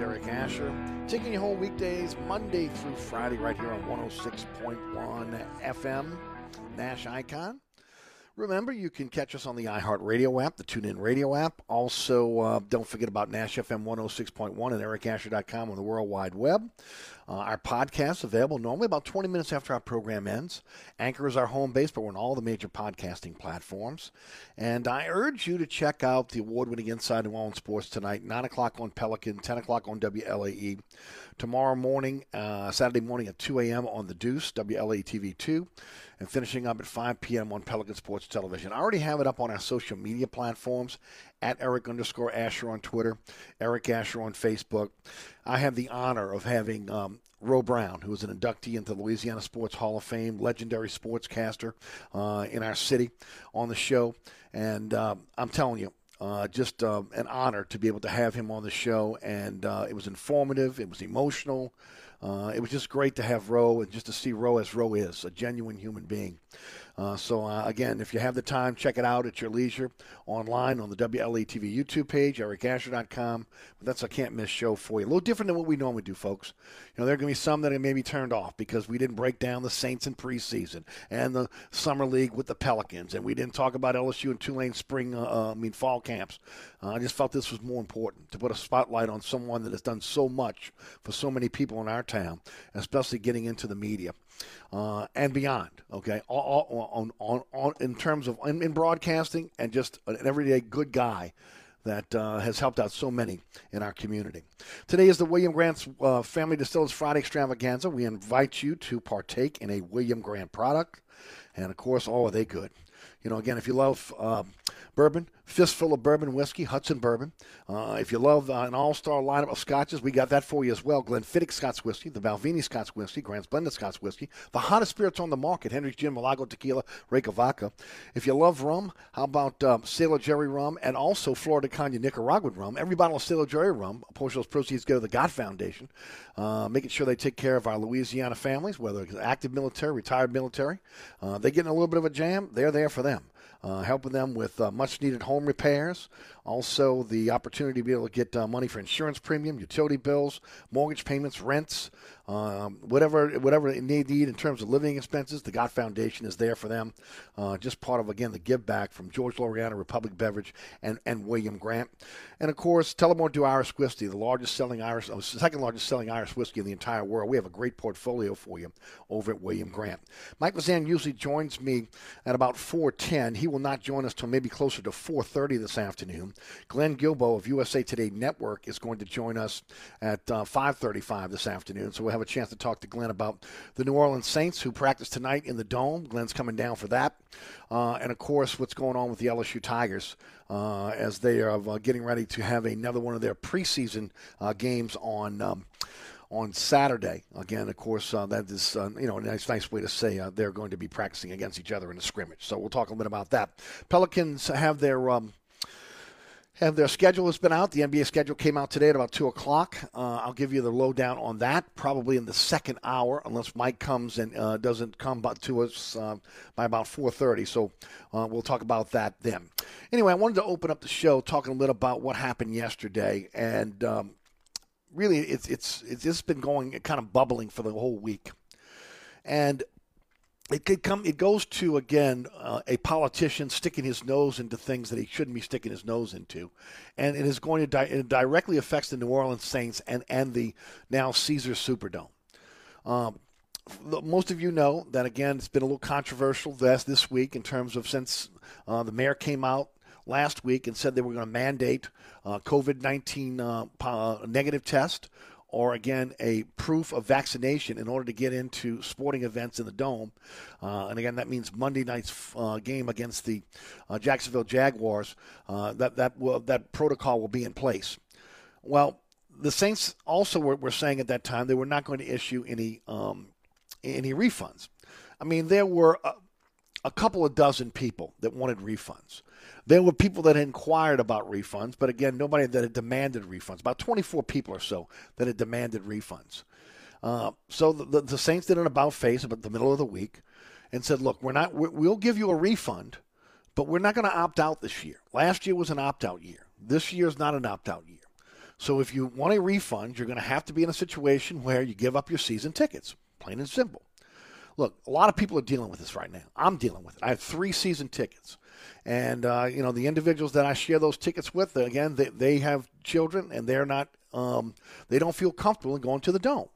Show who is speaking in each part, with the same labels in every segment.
Speaker 1: Eric Asher.
Speaker 2: Taking you home weekdays, Monday through Friday, right here on 106.1 FM, Nash Icon. Remember, you can catch us on the iHeartRadio app, the TuneIn Radio app. Also, uh, don't forget about Nash FM 106.1 and ericasher.com on the World Wide Web. Uh, our podcast available normally about 20 minutes after our program ends. Anchor is our home base, but we're on all the major podcasting platforms. And I urge you to check out the award-winning Inside New Orleans Sports tonight, 9 o'clock on Pelican, 10 o'clock on WLAE. Tomorrow morning, uh, Saturday morning at 2 a.m. on The Deuce, WLAE TV 2 and finishing up at 5 p.m. on Pelican Sports Television. I already have it up on our social media platforms at Eric underscore Asher on Twitter, Eric Asher on Facebook. I have the honor of having um, Ro Brown, who is an inductee into the Louisiana Sports Hall of Fame, legendary sportscaster uh, in our city, on the show. And uh, I'm telling you, uh, just uh, an honor to be able to have him on the show. And uh, it was informative, it was emotional. Uh, it was just great to have Ro and just to see Ro as Ro is, a genuine human being. Uh, so, uh, again, if you have the time, check it out at your leisure online on the WLA TV YouTube page, ericasher.com. That's a can't miss show for you. A little different than what we normally do, folks. You know, there are going to be some that are maybe turned off because we didn't break down the Saints in preseason and the Summer League with the Pelicans, and we didn't talk about LSU and Tulane spring, uh, uh, I mean, fall camps. Uh, I just felt this was more important to put a spotlight on someone that has done so much for so many people in our town, especially getting into the media. Uh, and beyond. Okay, all, all, on, on, on, in terms of in, in broadcasting and just an everyday good guy that uh, has helped out so many in our community. Today is the William Grant's uh, Family Distillers Friday Extravaganza. We invite you to partake in a William Grant product. And of course, oh, are they good? You know, again, if you love uh, bourbon, fistful of bourbon whiskey, Hudson Bourbon. Uh, if you love uh, an all-star lineup of scotches, we got that for you as well. Glenfiddich Scotch Whiskey, the Balvenie Scotch Whiskey, Grant's Blended Scotch Whiskey, the hottest spirits on the market, Hendrick's Gin, Milagro Tequila, Reyka Vodka. If you love rum, how about um, Sailor Jerry Rum and also Flor de Caña Nicaraguan Rum? Every bottle of Sailor Jerry Rum, a portion of those proceeds go to the God Foundation, uh, making sure they take care of our Louisiana families, whether it's active military, retired military. Uh, they get in a little bit of a jam, they're there for them helping them with uh, much needed home repairs. Also, the opportunity to be able to get uh, money for insurance premium, utility bills, mortgage payments, rents, um, whatever whatever they need in terms of living expenses. The God Foundation is there for them. Uh, just part of again the give back from George Loriana, Republic Beverage, and and William Grant, and of course Tullamore Dew Irish Whiskey, the largest selling Irish, uh, second largest selling Irish whiskey in the entire world. We have a great portfolio for you over at William Grant. Mike Vazan usually joins me at about 4:10. He will not join us till maybe closer to 4:30 this afternoon. Glenn Guilbeau of USA Today Network is going to join us at uh, 5:35 this afternoon. So we'll have a chance to talk to Glenn about the New Orleans Saints who practice tonight in the Dome. Glenn's coming down for that, uh, and of course what's going on with the LSU Tigers uh, as they are uh, getting ready to have another one of their preseason uh, games on. Um, on Saturday. Again, of course, uh, that is uh, you know a nice, nice way to say uh, they're going to be practicing against each other in a scrimmage. So we'll talk a little bit about that. Pelicans have their um, have their schedule has been out. The NBA schedule came out today at about two o'clock. Uh, I'll give you the lowdown on that probably in the second hour, unless Mike comes and uh, doesn't come to us uh, by about four thirty. So uh, we'll talk about that then. Anyway, I wanted to open up the show talking a little about what happened yesterday, and um, really, it's it's it's just been going kind of bubbling for the whole week, and it could come. It goes to again uh, a politician sticking his nose into things that he shouldn't be sticking his nose into, and it is going to di- it directly affects the New Orleans Saints and and the now Caesar Superdome. Um, most of you know that again it's been a little controversial this this week in terms of since uh, the mayor came out last week and said they were going to mandate uh, COVID nineteen uh, negative test or again a proof of vaccination in order to get into sporting events in the dome. Uh, and again, that means Monday night's uh, game against the uh, Jacksonville Jaguars. Uh, that that will, that protocol will be in place. Well, the Saints also were, were, saying at that time they were not going to issue any um, any refunds. I mean, there were a, a couple of dozen people that wanted refunds. There were people that inquired about refunds, but again, nobody that had demanded refunds. About 24 people or so that had demanded refunds. Uh, so the, the, Saints did an about face about the middle of the week and said, "Look, we're not. We'll give you a refund, but we're not going to opt out this year. Last year was an opt out year. This year is not an opt out year. So if you want a refund, you're going to have to be in a situation where you give up your season tickets, plain and simple." Look, a lot of people are dealing with this right now. I'm dealing with it. I have three season tickets. And, uh, you know, the individuals that I share those tickets with, again, they, they have children and they're not, um, they don't feel comfortable in going to the dome.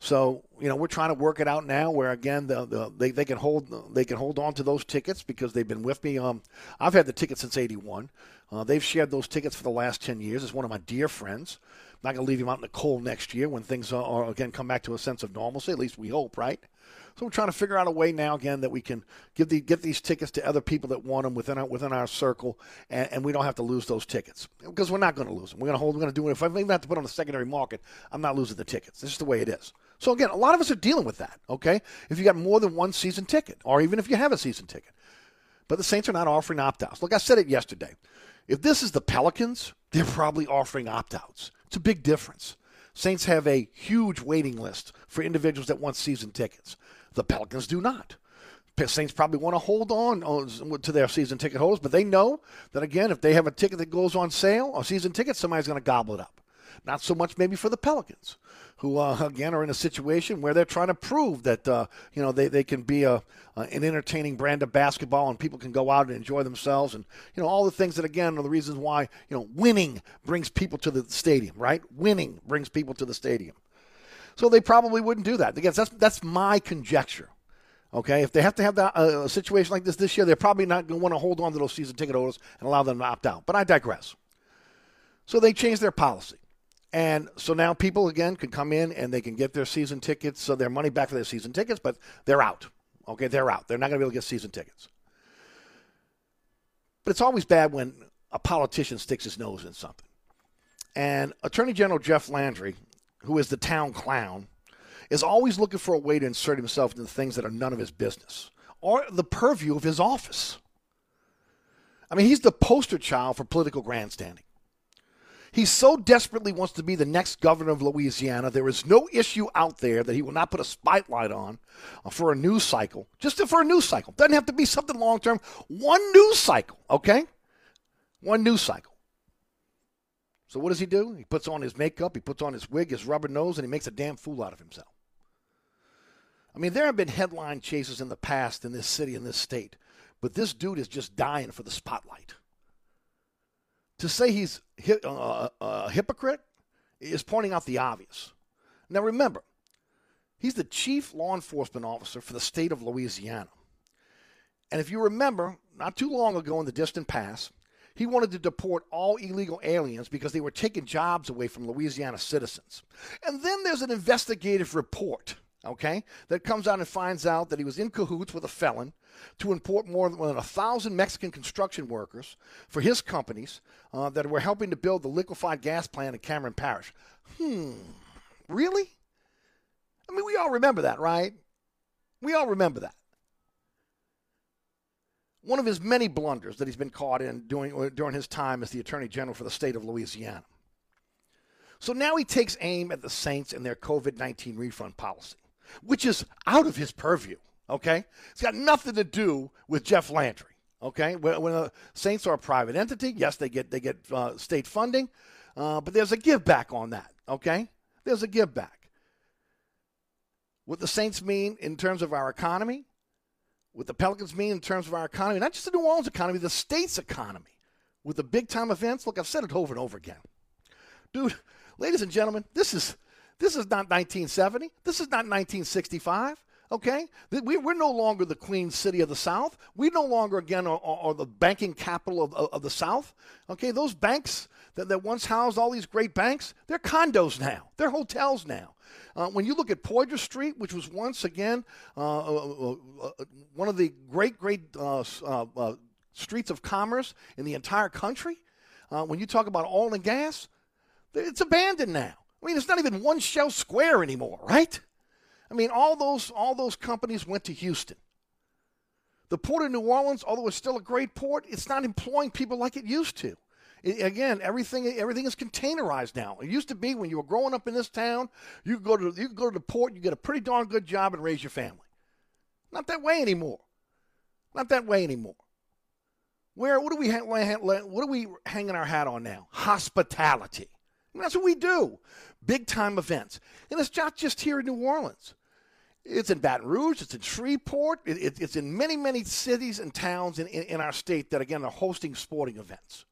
Speaker 2: So you know we're trying to work it out now, where again the, the they, they can hold they can hold on to those tickets because they've been with me. Um, I've had the tickets since '81. Uh, they've shared those tickets for the last 10 years. It's one of my dear friends. I'm not to leave him out in the cold next year when things are, are, again come back to a sense of normalcy. At least we hope, right? So we're trying to figure out a way now again that we can give the get these tickets to other people that want them within our within our circle, and, and we don't have to lose those tickets because we're not going to lose them. We're going to hold. We're going to do it. If I even have to put on the secondary market, I'm not losing the tickets. This is the way it is. So again, a lot of us are dealing with that. Okay, if you got more than one season ticket, or even if you have a season ticket, but the Saints are not offering opt-outs. Look, I said it yesterday. If this is the Pelicans, they're probably offering opt-outs. It's a big difference. Saints have a huge waiting list for individuals that want season tickets. The Pelicans do not. Saints probably want to hold on uh, to their season ticket holders, but they know that again, if they have a ticket that goes on sale, a season ticket, somebody's going to gobble it up. Not so much maybe for the Pelicans, who uh, again are in a situation where they're trying to prove that uh, you know they, they can be a, an entertaining brand of basketball and people can go out and enjoy themselves and you know all the things that again are the reasons why you know winning brings people to the stadium, right? Winning brings people to the stadium. So they probably wouldn't do that. Again, that's that's my conjecture. Okay, if they have to have that, uh, a situation like this this year, they're probably not going to want to hold on to those season ticket holders and allow them to opt out. But I digress. So they changed their policy. And so now people again can come in and they can get their season tickets, so their money back for their season tickets, but they're out. Okay, they're out. They're not going to be able to get season tickets. But it's always bad when a politician sticks his nose in something. And Attorney General Jeff Landry, who is the town clown, is always looking for a way to insert himself into things that are none of his business or the purview of his office. I mean, he's the poster child for political grandstanding. He so desperately wants to be the next governor of Louisiana. There is no issue out there that he will not put a spotlight on uh, for a news cycle, just for a news cycle. Doesn't have to be something long term. One news cycle, okay? One news cycle. So what does he do? He puts on his makeup, he puts on his wig, his rubber nose, and he makes a damn fool out of himself. I mean, there have been headline chases in the past in this city, in this state, but this dude is just dying for the spotlight. To say he's uh, a hypocrite is pointing out the obvious. Now, remember, he's the chief law enforcement officer for the state of Louisiana. And if you remember, not too long ago in the distant past, he wanted to deport all illegal aliens because they were taking jobs away from Louisiana citizens. And then there's an investigative report, okay, that comes out and finds out that he was in cahoots with a felon to import more than a thousand Mexican construction workers for his companies uh, that were helping to build the liquefied gas plant in Cameron Parish. Hmm, really? I mean, we all remember that, right? We all remember that one of his many blunders that he's been caught in during, during his time as the Attorney General for the state of Louisiana. So now he takes aim at the Saints and their COVID 19 refund policy, which is out of his purview, okay? It's got nothing to do with Jeff Landry, okay? When, when the Saints are a private entity, yes, they get, they get uh, state funding, uh, but there's a give back on that, okay? There's a give back. What the Saints mean in terms of our economy, what the Pelicans mean in terms of our economy, not just the New Orleans economy, the state's economy. With the big time events, look, I've said it over and over again. Dude, ladies and gentlemen, this is this is not 1970. This is not 1965. Okay, we, are no longer the Queen City of the South. We no longer again are, are the banking capital of, of, of, the South. Okay, those banks that, that once housed all these great banks, they're condos now. They're hotels now. Uh, when you look at Poydras Street, which was once again uh, uh, uh, uh one of the great, great streets of commerce in the entire country, when you talk about oil and gas, it's abandoned now. I mean, it's not even one shell square anymore, right? I mean, all those all those companies went to Houston. The port of New Orleans, although it's still a great port, it's not employing people like it used to. It, again, everything everything is containerized now. It used to be when you were growing up in this town, you could go to you go to the port, you get a pretty darn good job and raise your family. Not that way anymore. Not that way anymore. Where what do we what are we hanging our hat on now? Hospitality. That's what we do. Big time events, and it's not just here in New Orleans. It's in Baton Rouge. It's in Shreveport. It, it, it's in many, many cities and towns in, in, in our state that, again, are hosting sporting events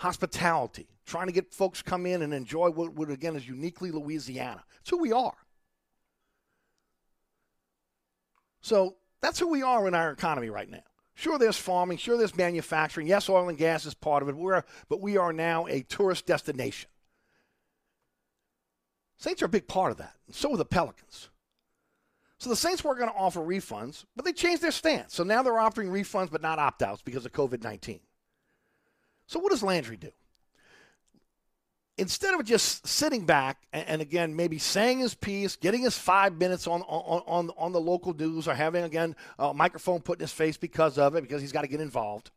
Speaker 2: hospitality, trying to get folks come in and enjoy what, what again is uniquely Louisiana. It's who we are. So that's who we are in our economy right now. Sure, there's farming. Sure, there's manufacturing. Yes, oil and gas is part of it. We're, but we are now a tourist destination. Saints are a big part of that. And so are the Pelicans. So the Saints were going to offer refunds, but they changed their stance. So now they're offering refunds but not opt outs because of COVID 19. So what does Landry do? Instead of just sitting back and, and, again maybe saying his piece, getting his five minutes on on on, on the local news, or having again a microphone put in his face because of it, because he's got to get involved,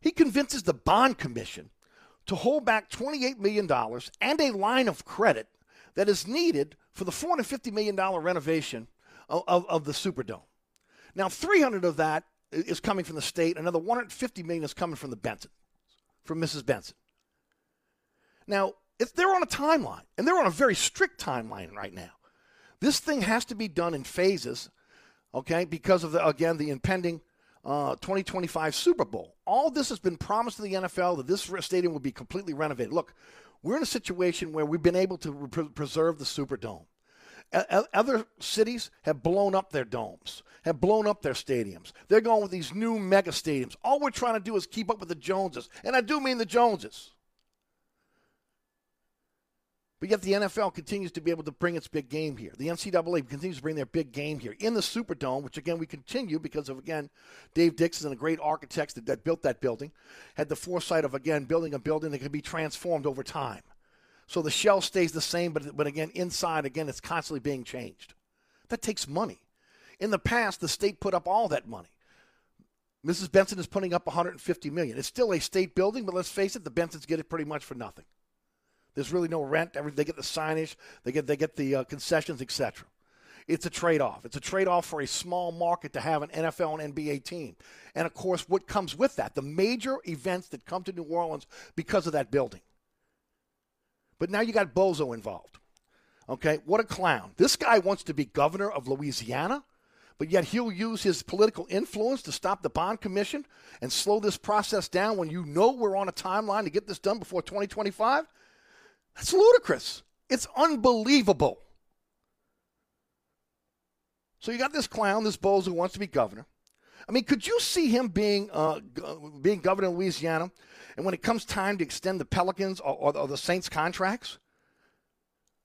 Speaker 2: he convinces the bond commission to hold back $28 million and a line of credit that is needed for the $450 million renovation of, of, of, the Superdome. Now, 300 of that is coming from the state. Another 150 million is coming from the Benson from Mrs. Benson. Now, if they're on a timeline, and they're on a very strict timeline right now. This thing has to be done in phases, okay, because of, the, again, the impending uh, 2025 Super Bowl. All this has been promised to the NFL that this stadium will be completely renovated. Look, We're in a situation where we've been able to pre- preserve the Superdome. Other cities have blown up their domes, have blown up their stadiums. They're going with these new mega stadiums. All we're trying to do is keep up with the Joneses. And I do mean the Joneses. But yet the NFL continues to be able to bring its big game here. The NCAA continues to bring their big game here in the Superdome, which again we continue because of again Dave Dixon and the great architects that, that built that building had the foresight of again building a building that can be transformed over time. So the shell stays the same, but but again inside again it's constantly being changed. That takes money. In the past, the state put up all that money. Mrs. Benson is putting up 150 million. It's still a state building, but let's face it, the Bensons get it pretty much for nothing. There's really no rent. They get the signage, they get they get the uh, concessions, etc. It's a trade-off. It's a trade-off for a small market to have an NFL and NBA team, and of course, what comes with that, the major events that come to New Orleans because of that building. But now you got Bozo involved. Okay, what a clown! This guy wants to be governor of Louisiana, but yet he'll use his political influence to stop the bond commission and slow this process down. When you know we're on a timeline to get this done before 2025. That's ludicrous. It's unbelievable. So you got this clown, this Bowles who wants to be governor. I mean, could you see him being uh, being governor of Louisiana, and when it comes time to extend the Pelicans or, or, or the Saints contracts,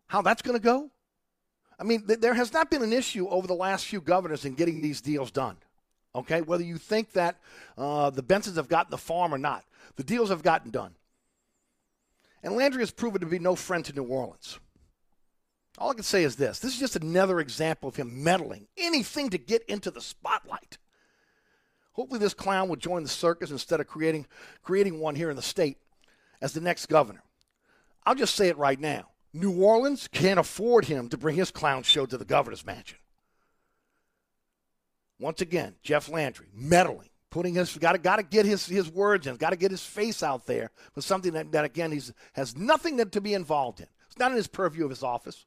Speaker 2: how that's going to go? I mean, th- there has not been an issue over the last few governors in getting these deals done. Okay, whether you think that uh, the Bensons have gotten the farm or not, the deals have gotten done. And Landry has proven to be no friend to New Orleans. All I can say is this this is just another example of him meddling, anything to get into the spotlight. Hopefully, this clown will join the circus instead of creating, creating one here in the state as the next governor. I'll just say it right now New Orleans can't afford him to bring his clown show to the governor's mansion. Once again, Jeff Landry meddling, putting his got to got to get his his words in, got to get his face out there for something that, that again he's has nothing to be involved in. It's not in his purview of his office.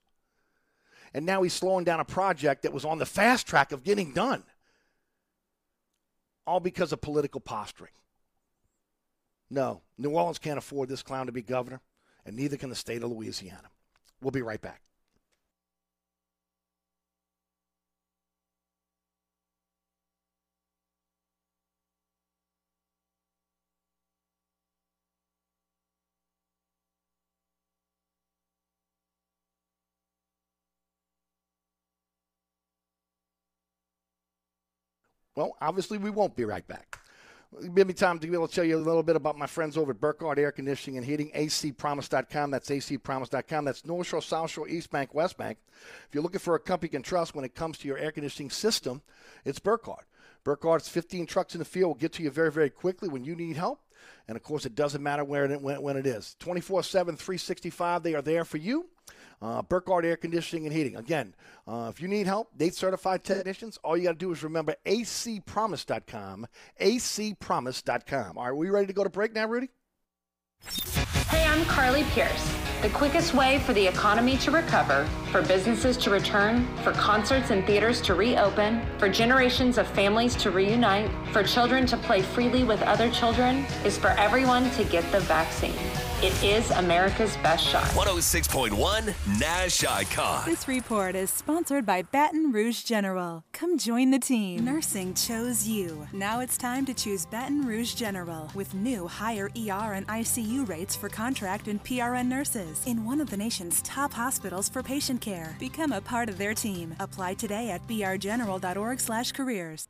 Speaker 2: And now he's slowing down a project that was on the fast track of getting done. All because of political posturing. No, New Orleans can't afford this clown to be governor, and neither can the state of Louisiana. We'll be right back. Well, obviously, we won't be right back. Give me time to be able to tell you a little bit about my friends over at Burkhardt Air Conditioning and Heating, acpromise.com. That's acpromise.com. That's North Shore, South Shore, East Bank, West Bank. If you're looking for a company you can trust when it comes to your air conditioning system, it's Burkhardt. Burkhardt's 15 trucks in the field will get to you very, very quickly when you need help. And of course, it doesn't matter where it, when, when it is. 24 7, 365, they are there for you. Uh, Burkhardt Air Conditioning and Heating. Again, uh, if you need help, date certified technicians, all you got to do is remember acpromise.com. acpromise.com. All right, we ready to go to break now, Rudy?
Speaker 3: Hey, I'm Carly Pearce. The quickest way for the economy to recover, for businesses to return, for concerts and theaters to reopen, for generations of families to reunite, for children to play freely with other children, is for everyone to get the vaccine. It is America's best shot.
Speaker 4: 106.1 Nash Icon.
Speaker 5: This report is sponsored by Baton Rouge General. Come join the team. Nursing chose you. Now it's time to choose Baton Rouge General with new higher ER and ICU rates for contract and PRN nurses in one of the nation's top hospitals for patient care. Become a part of their team. Apply today at brgeneral.org/careers.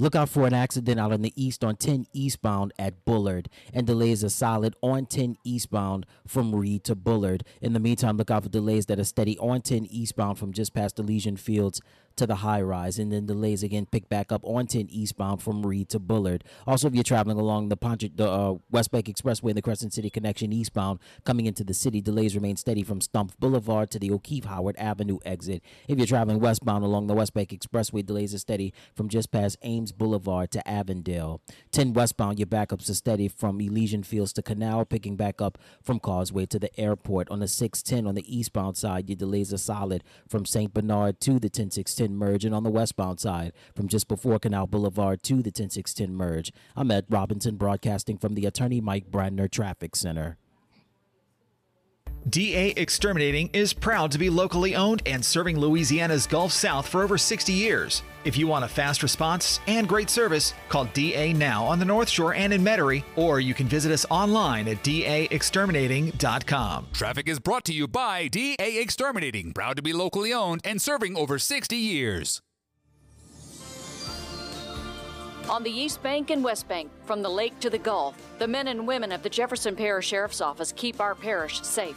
Speaker 6: Look out for an accident out on the east on 10 eastbound at Bullard, and delays are solid on 10 eastbound from Read to Bullard. In the meantime, look out for delays that are steady on 10 eastbound from just past Elysian Fields to the high rise, and then delays again pick back up on 10 eastbound from Read to Bullard. Also, if you're traveling along the, the uh, West Bank Expressway and the Crescent City connection eastbound coming into the city, delays remain steady from Stump Boulevard to the O'Keefe Howard Avenue exit. If you're traveling westbound along the West Bank Expressway, delays are steady from just past Ames Boulevard to Avondale. 10 westbound, your backups are steady from Elysian Fields to Canal, picking back up from Causeway to the airport. On the 610 on the eastbound side, your delays are solid from St. Bernard to the 10610 merge, and on the westbound side, from just before Canal Boulevard to the 10610 merge. I'm Ed Robinson, broadcasting from the Attorney Mike Brandner Traffic Center.
Speaker 7: DA Exterminating is proud to be locally owned and serving Louisiana's Gulf South for over 60 years. If you want a fast response and great service, call DA now on the North Shore and in Metairie, or you can visit us online at daexterminating.com.
Speaker 8: Traffic is brought to you by DA Exterminating, proud to be locally owned and serving over 60 years.
Speaker 9: On the East Bank and West Bank, from the lake to the Gulf, the men and women of the Jefferson Parish Sheriff's Office keep our parish safe.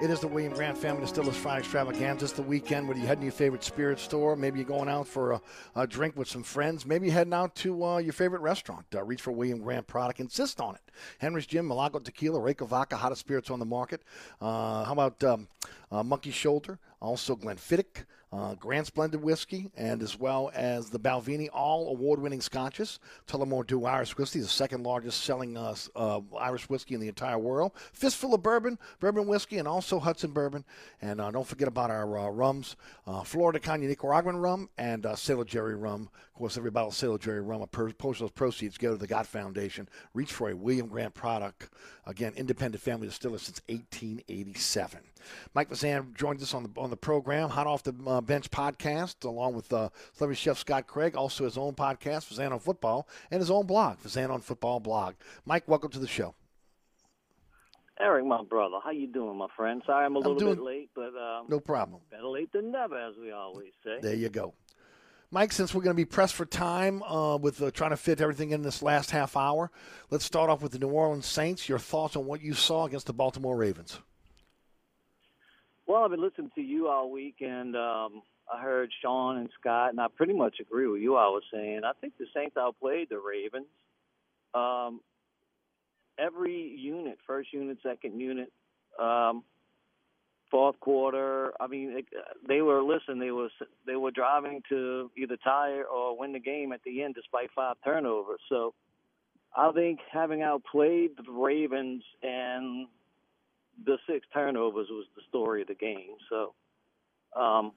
Speaker 2: It is the William Grant Family Distillers Friday Extravaganza. It's the weekend where you head to your favorite spirit store. Maybe you're going out for a, a drink with some friends. Maybe you're heading out to uh, your favorite restaurant. Uh, reach for William Grant product. Insist on it. Hendrick's Gin, Milagro Tequila, Reyka Vodka, hottest spirits on the market. Uh, how about um, uh, Monkey Shoulder? Also Glenfiddich. Uh, Grant's Blended Whiskey, and as well as the Balvenie, all award winning scotches. Tullamore Dew Irish Whiskey, the second largest selling uh, uh, Irish whiskey in the entire world. Fistful of bourbon, bourbon whiskey, and also Hudson bourbon. And uh, don't forget about our uh, rums uh, Flor de Caña Nicaraguan rum and Sailor Jerry rum. Of course, every bottle of Sailor Jerry rum, a portion of those proceeds go to the Gott Foundation. Reach for a William Grant product. Again, independent family distiller since 1887. Mike Vazan joins us on the on the program, hot off the uh, bench podcast, along with uh, celebrity chef Scott Craig, also his own podcast, Vazan on Football, and his own blog, Vazan on Football blog. Mike, welcome to the show.
Speaker 10: Eric, my brother, how you doing, my friend? Sorry, I'm a little
Speaker 2: doing-
Speaker 10: bit late, but um,
Speaker 2: No problem.
Speaker 10: better late than never, as we always say.
Speaker 2: There you go. Mike, since we're going to be pressed for time uh, with uh, trying to fit everything in this last half hour, let's start off with the New Orleans Saints. Your thoughts on what you saw against the Baltimore Ravens?
Speaker 10: Well, I've been listening to you all week, and um, I heard Sean and Scott, and I pretty much agree with you. I was saying I think the Saints outplayed the Ravens. Um, every unit, first unit, second unit, um, fourth quarter. I mean, it, they were listen. They was they were driving to either tie or win the game at the end, despite five turnovers. So, I think having outplayed the Ravens and the six turnovers was the story of the game. So, um,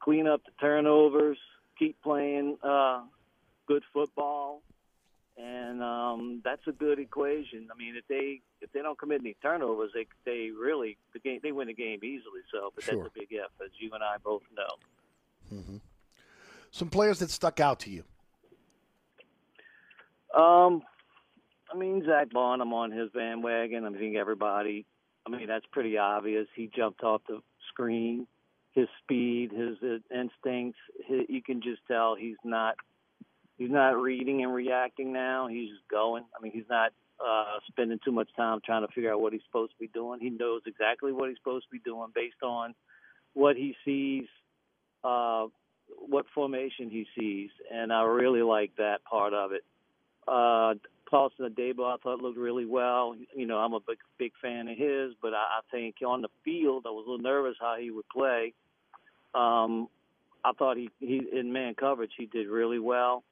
Speaker 10: clean up the turnovers, keep playing uh, good football, and um, that's a good equation. I mean, if they if they don't commit any turnovers, they they really the game they win the game easily. So, but
Speaker 2: Sure.
Speaker 10: that's a big if, as you and I both know.
Speaker 2: hmm Some players that stuck out to you.
Speaker 10: Um, I mean Zack Baun, I'm on his bandwagon. I think everybody. I mean that's pretty obvious. He jumped off the screen. His speed, his instincts. His, you can just tell he's not. He's not reading and reacting now. He's just going. I mean, he's not uh, spending too much time trying to figure out what he's supposed to be doing. He knows exactly what he's supposed to be doing based on what he sees, uh, what formation he sees, and I really like that part of it. Uh, Paulson Adebo, I thought looked really well. You know, I'm a big big fan of his, but I, I think on the field, I was a little nervous how he would play. Um, I thought he, he in man coverage he did really well.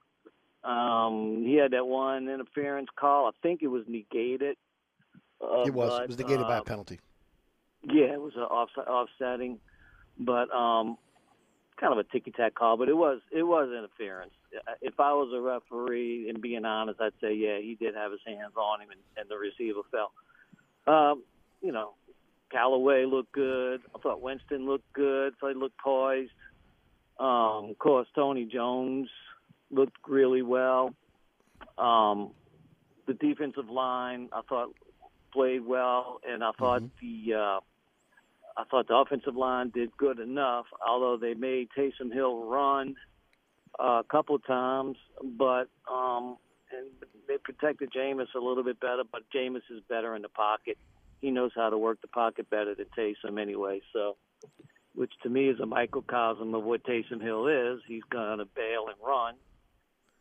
Speaker 10: Um, he had that one interference call. I think it was negated. Uh,
Speaker 2: it was.
Speaker 10: but,
Speaker 2: it was negated by
Speaker 10: uh,
Speaker 2: a penalty.
Speaker 10: Yeah, it was an off, offsetting, but um, kind of a ticky tack call. But it was it was interference. If I was a referee and being honest, I'd say yeah, he did have his hands on him, and, and the receiver fell. Um, you know, Callaway looked good. I thought Winston looked good. So he looked poised. Um, of course, Tony Jones looked really well. Um, the defensive line, I thought, played well, and I thought the uh, I thought the offensive line did good enough. Although they made Taysom Hill run uh, a couple times, but um, and they protected Jameis a little bit better. But Jameis is better in the pocket. He knows how to work the pocket better than Taysom anyway. So, which to me is a microcosm of what Taysom Hill is. He's going to bail and run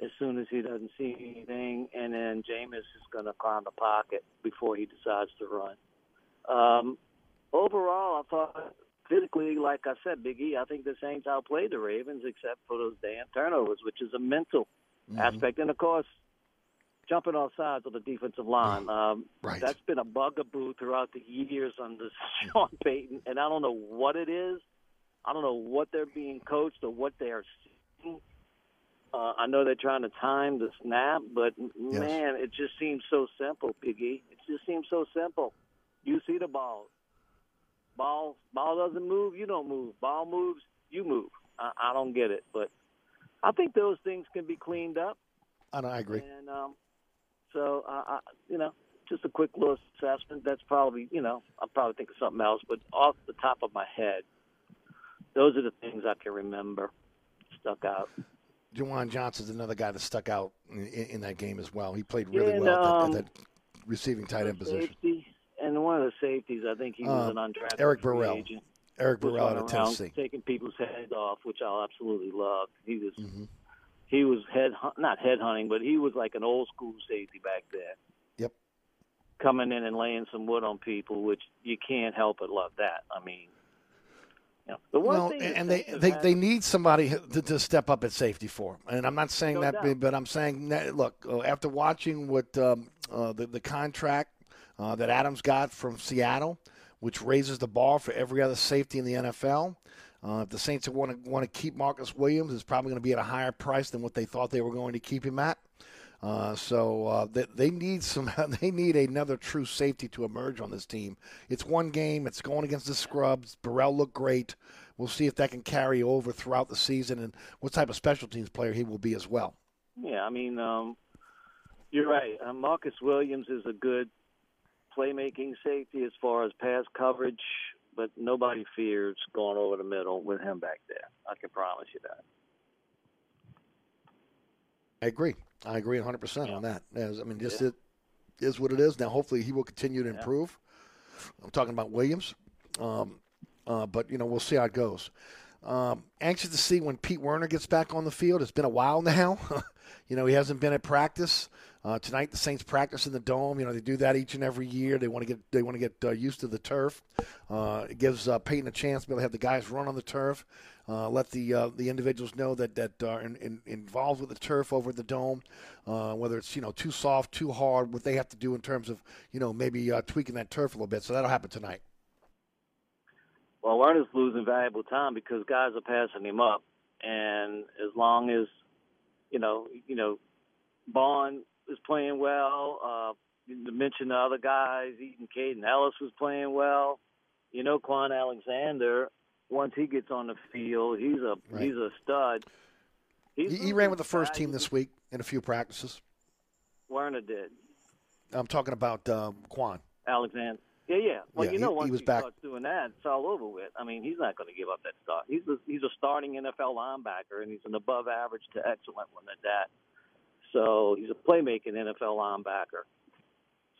Speaker 10: as soon as he doesn't see anything, and then Jameis is going to climb the pocket before he decides to run. Um, overall, I thought physically, like I said, Big E, I think the Saints outplayed the Ravens except for those damn turnovers, which is a mental aspect, and of course, jumping off sides of the defensive line. Um,
Speaker 2: right.
Speaker 10: That's been a bugaboo throughout the years under Sean Payton, and I don't know what it is. I don't know what they're being coached or what they are seeing. Uh, I know they're trying to time the snap, but man, it just seems so simple, Piggy. It just seems so simple. You see the ball. Ball ball doesn't move, you don't move. Ball moves, you move. I, I don't get it, but I think those things can be cleaned up.
Speaker 2: I, know, I agree.
Speaker 10: And um, so, uh, I, you know, just a quick little assessment. That's probably, you know, I'm probably thinking of something else, but off the top of my head, those are the things I can remember stuck out.
Speaker 2: Juwan Johnson's another guy that stuck out in, in that game as well. He played really
Speaker 10: And,
Speaker 2: well at,
Speaker 10: um,
Speaker 2: that, at that receiving tight end position.
Speaker 10: Safety, and one of the safeties, I think he was
Speaker 2: Um,
Speaker 10: an undrafted
Speaker 2: Eric Burrell.
Speaker 10: agent.
Speaker 2: Eric Burrell out of Tennessee.
Speaker 10: taking people's heads off, which I absolutely loved. He was
Speaker 2: Mm-hmm.
Speaker 10: he was head not head hunting, but he was like an old school safety back then.
Speaker 2: Yep.
Speaker 10: Coming in and laying some wood on people, which you can't help but love that. I mean, you know, the one
Speaker 2: No,
Speaker 10: thing
Speaker 2: and they, they, they need somebody to, to step up at safety for. And I'm not saying
Speaker 10: No
Speaker 2: that,
Speaker 10: doubt.
Speaker 2: but I'm saying that, look, uh, after watching what um, uh, the, the contract uh, that Adams got from Seattle, which raises the bar for every other safety in the NFL, uh, if the Saints want to want to keep Marcus Williams, it's probably going to be at a higher price than what they thought they were going to keep him at. Uh, so uh, they, they need some. They need another true safety to emerge on this team. It's one game. It's going against the scrubs. Burrell looked great. We'll see if that can carry over throughout the season and what type of special teams player he will be as well.
Speaker 10: Yeah, I mean, um, you're right. Uh, Marcus Williams is a good playmaking safety as far as pass coverage, but nobody fears going over the middle with him back there. I can promise you that.
Speaker 2: I agree. I agree 100% on that. As, I mean, just it is what it is. Now, hopefully, he will continue to improve. I'm talking about Williams. Um, uh, but, you know, we'll see how it goes. Um, anxious to see when Pete Werner gets back on the field. It's been a while now. you know, he hasn't been at practice. Uh, tonight, the Saints practice in the dome. You know, they do that each and every year. They want to get they want to get uh, used to the turf. Uh, it gives uh, Payton a chance to be able to have the guys run on the turf. Uh, let the uh, the individuals know that that are in, in, involved with the turf over the dome, uh, whether it's you know too soft, too hard, what they have to do in terms of you know maybe tweaking that turf a little bit. So that'll happen tonight.
Speaker 10: Well, Werner's losing valuable time because guys are passing him up, and as long as you know, you know, Baun is playing well. Uh, to mention the other guys, Eaton Kaden Elliss was playing well. You know, Kwon Alexander. Once he gets on the field, he's a
Speaker 2: Right.
Speaker 10: he's a stud. He's
Speaker 2: He, he ran with the first team this week in a few practices.
Speaker 10: Werner did.
Speaker 2: I'm talking about um, Kwon.
Speaker 10: Alexander. Yeah, yeah. Well,
Speaker 2: Yeah,
Speaker 10: you know,
Speaker 2: he- he
Speaker 10: once
Speaker 2: was
Speaker 10: he
Speaker 2: back.
Speaker 10: starts doing that, it's all over with. I mean, he's not going to give up that start. He's a, he's a starting NFL linebacker, and he's an above average to excellent one at that. So he's a playmaking NFL linebacker.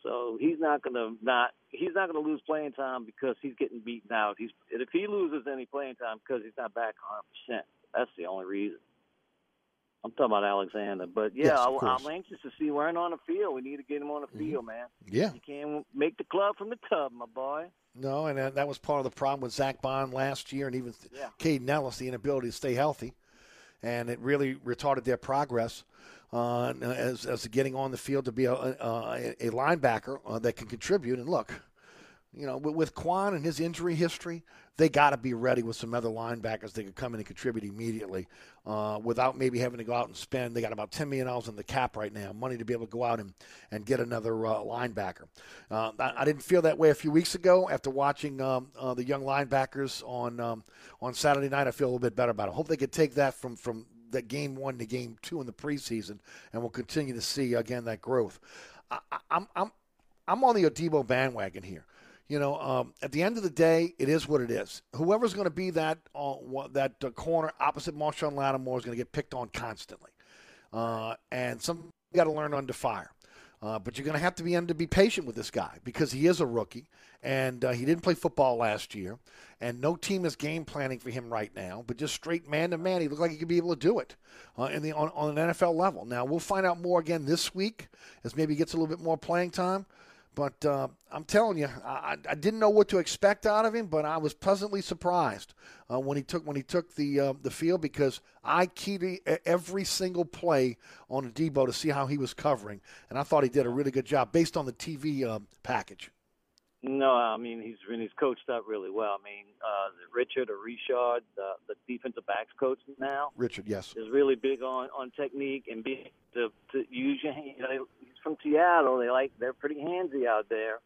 Speaker 10: So he's not going to not he's not going to lose playing time because he's getting beaten out. He's if he loses any playing time because he's not back 100. percent That's the only reason. I'm talking about Alexander, but yeah,
Speaker 2: Yes,
Speaker 10: I, I'm anxious to see Werner on the field. We need to get him on the field, man.
Speaker 2: Yeah.
Speaker 10: You can't make the club from the tub, my boy.
Speaker 2: No, and that, that was part of the problem with Zack Baun last year, and even
Speaker 10: Yeah.
Speaker 2: Kaden Elliss, the inability to stay healthy, and it really retarded their progress uh, as as getting on the field to be a, a, a linebacker uh, that can contribute. And look, you know, with, with Kwon and his injury history, they got to be ready with some other linebackers that could come in and contribute immediately uh, without maybe having to go out and spend. They got about $10 million in the cap right now, money to be able to go out and, and get another uh, linebacker. Uh, I, I didn't feel that way a few weeks ago after watching um, uh, the young linebackers on um, on Saturday night. I feel a little bit better about it. Hope they could take that from, from that game one to game two in the preseason, and we'll continue to see, again, that growth. I, I, I'm, I'm, I'm on the Adebo bandwagon here. You know, um, at the end of the day, it is what it is. Whoever's going to be that uh, that uh, corner opposite Marshon Lattimore is going to get picked on constantly, uh, and some got to learn under fire. Uh, but you're going to have to be to be patient with this guy because he is a rookie and uh, he didn't play football last year, and no team is game planning for him right now. But just straight man to man, he looked like he could be able to do it uh, in the on, on an NFL level. Now we'll find out more again this week as maybe he gets a little bit more playing time. But uh, I'm telling you, I, I didn't know what to expect out of him, but I was pleasantly surprised uh, when he took when he took the uh, the field because I keyed every single play on Debo to see how he was covering, and I thought he did a really good job based on the TV um, package.
Speaker 10: No, I mean he's and he's coached up really well. I mean, uh, Richard or Richard, the, the defensive backs coach now,
Speaker 2: Richard, yes,
Speaker 10: is really big on on technique and being to to use your hand. You know, from Seattle. They like they're pretty handsy out there,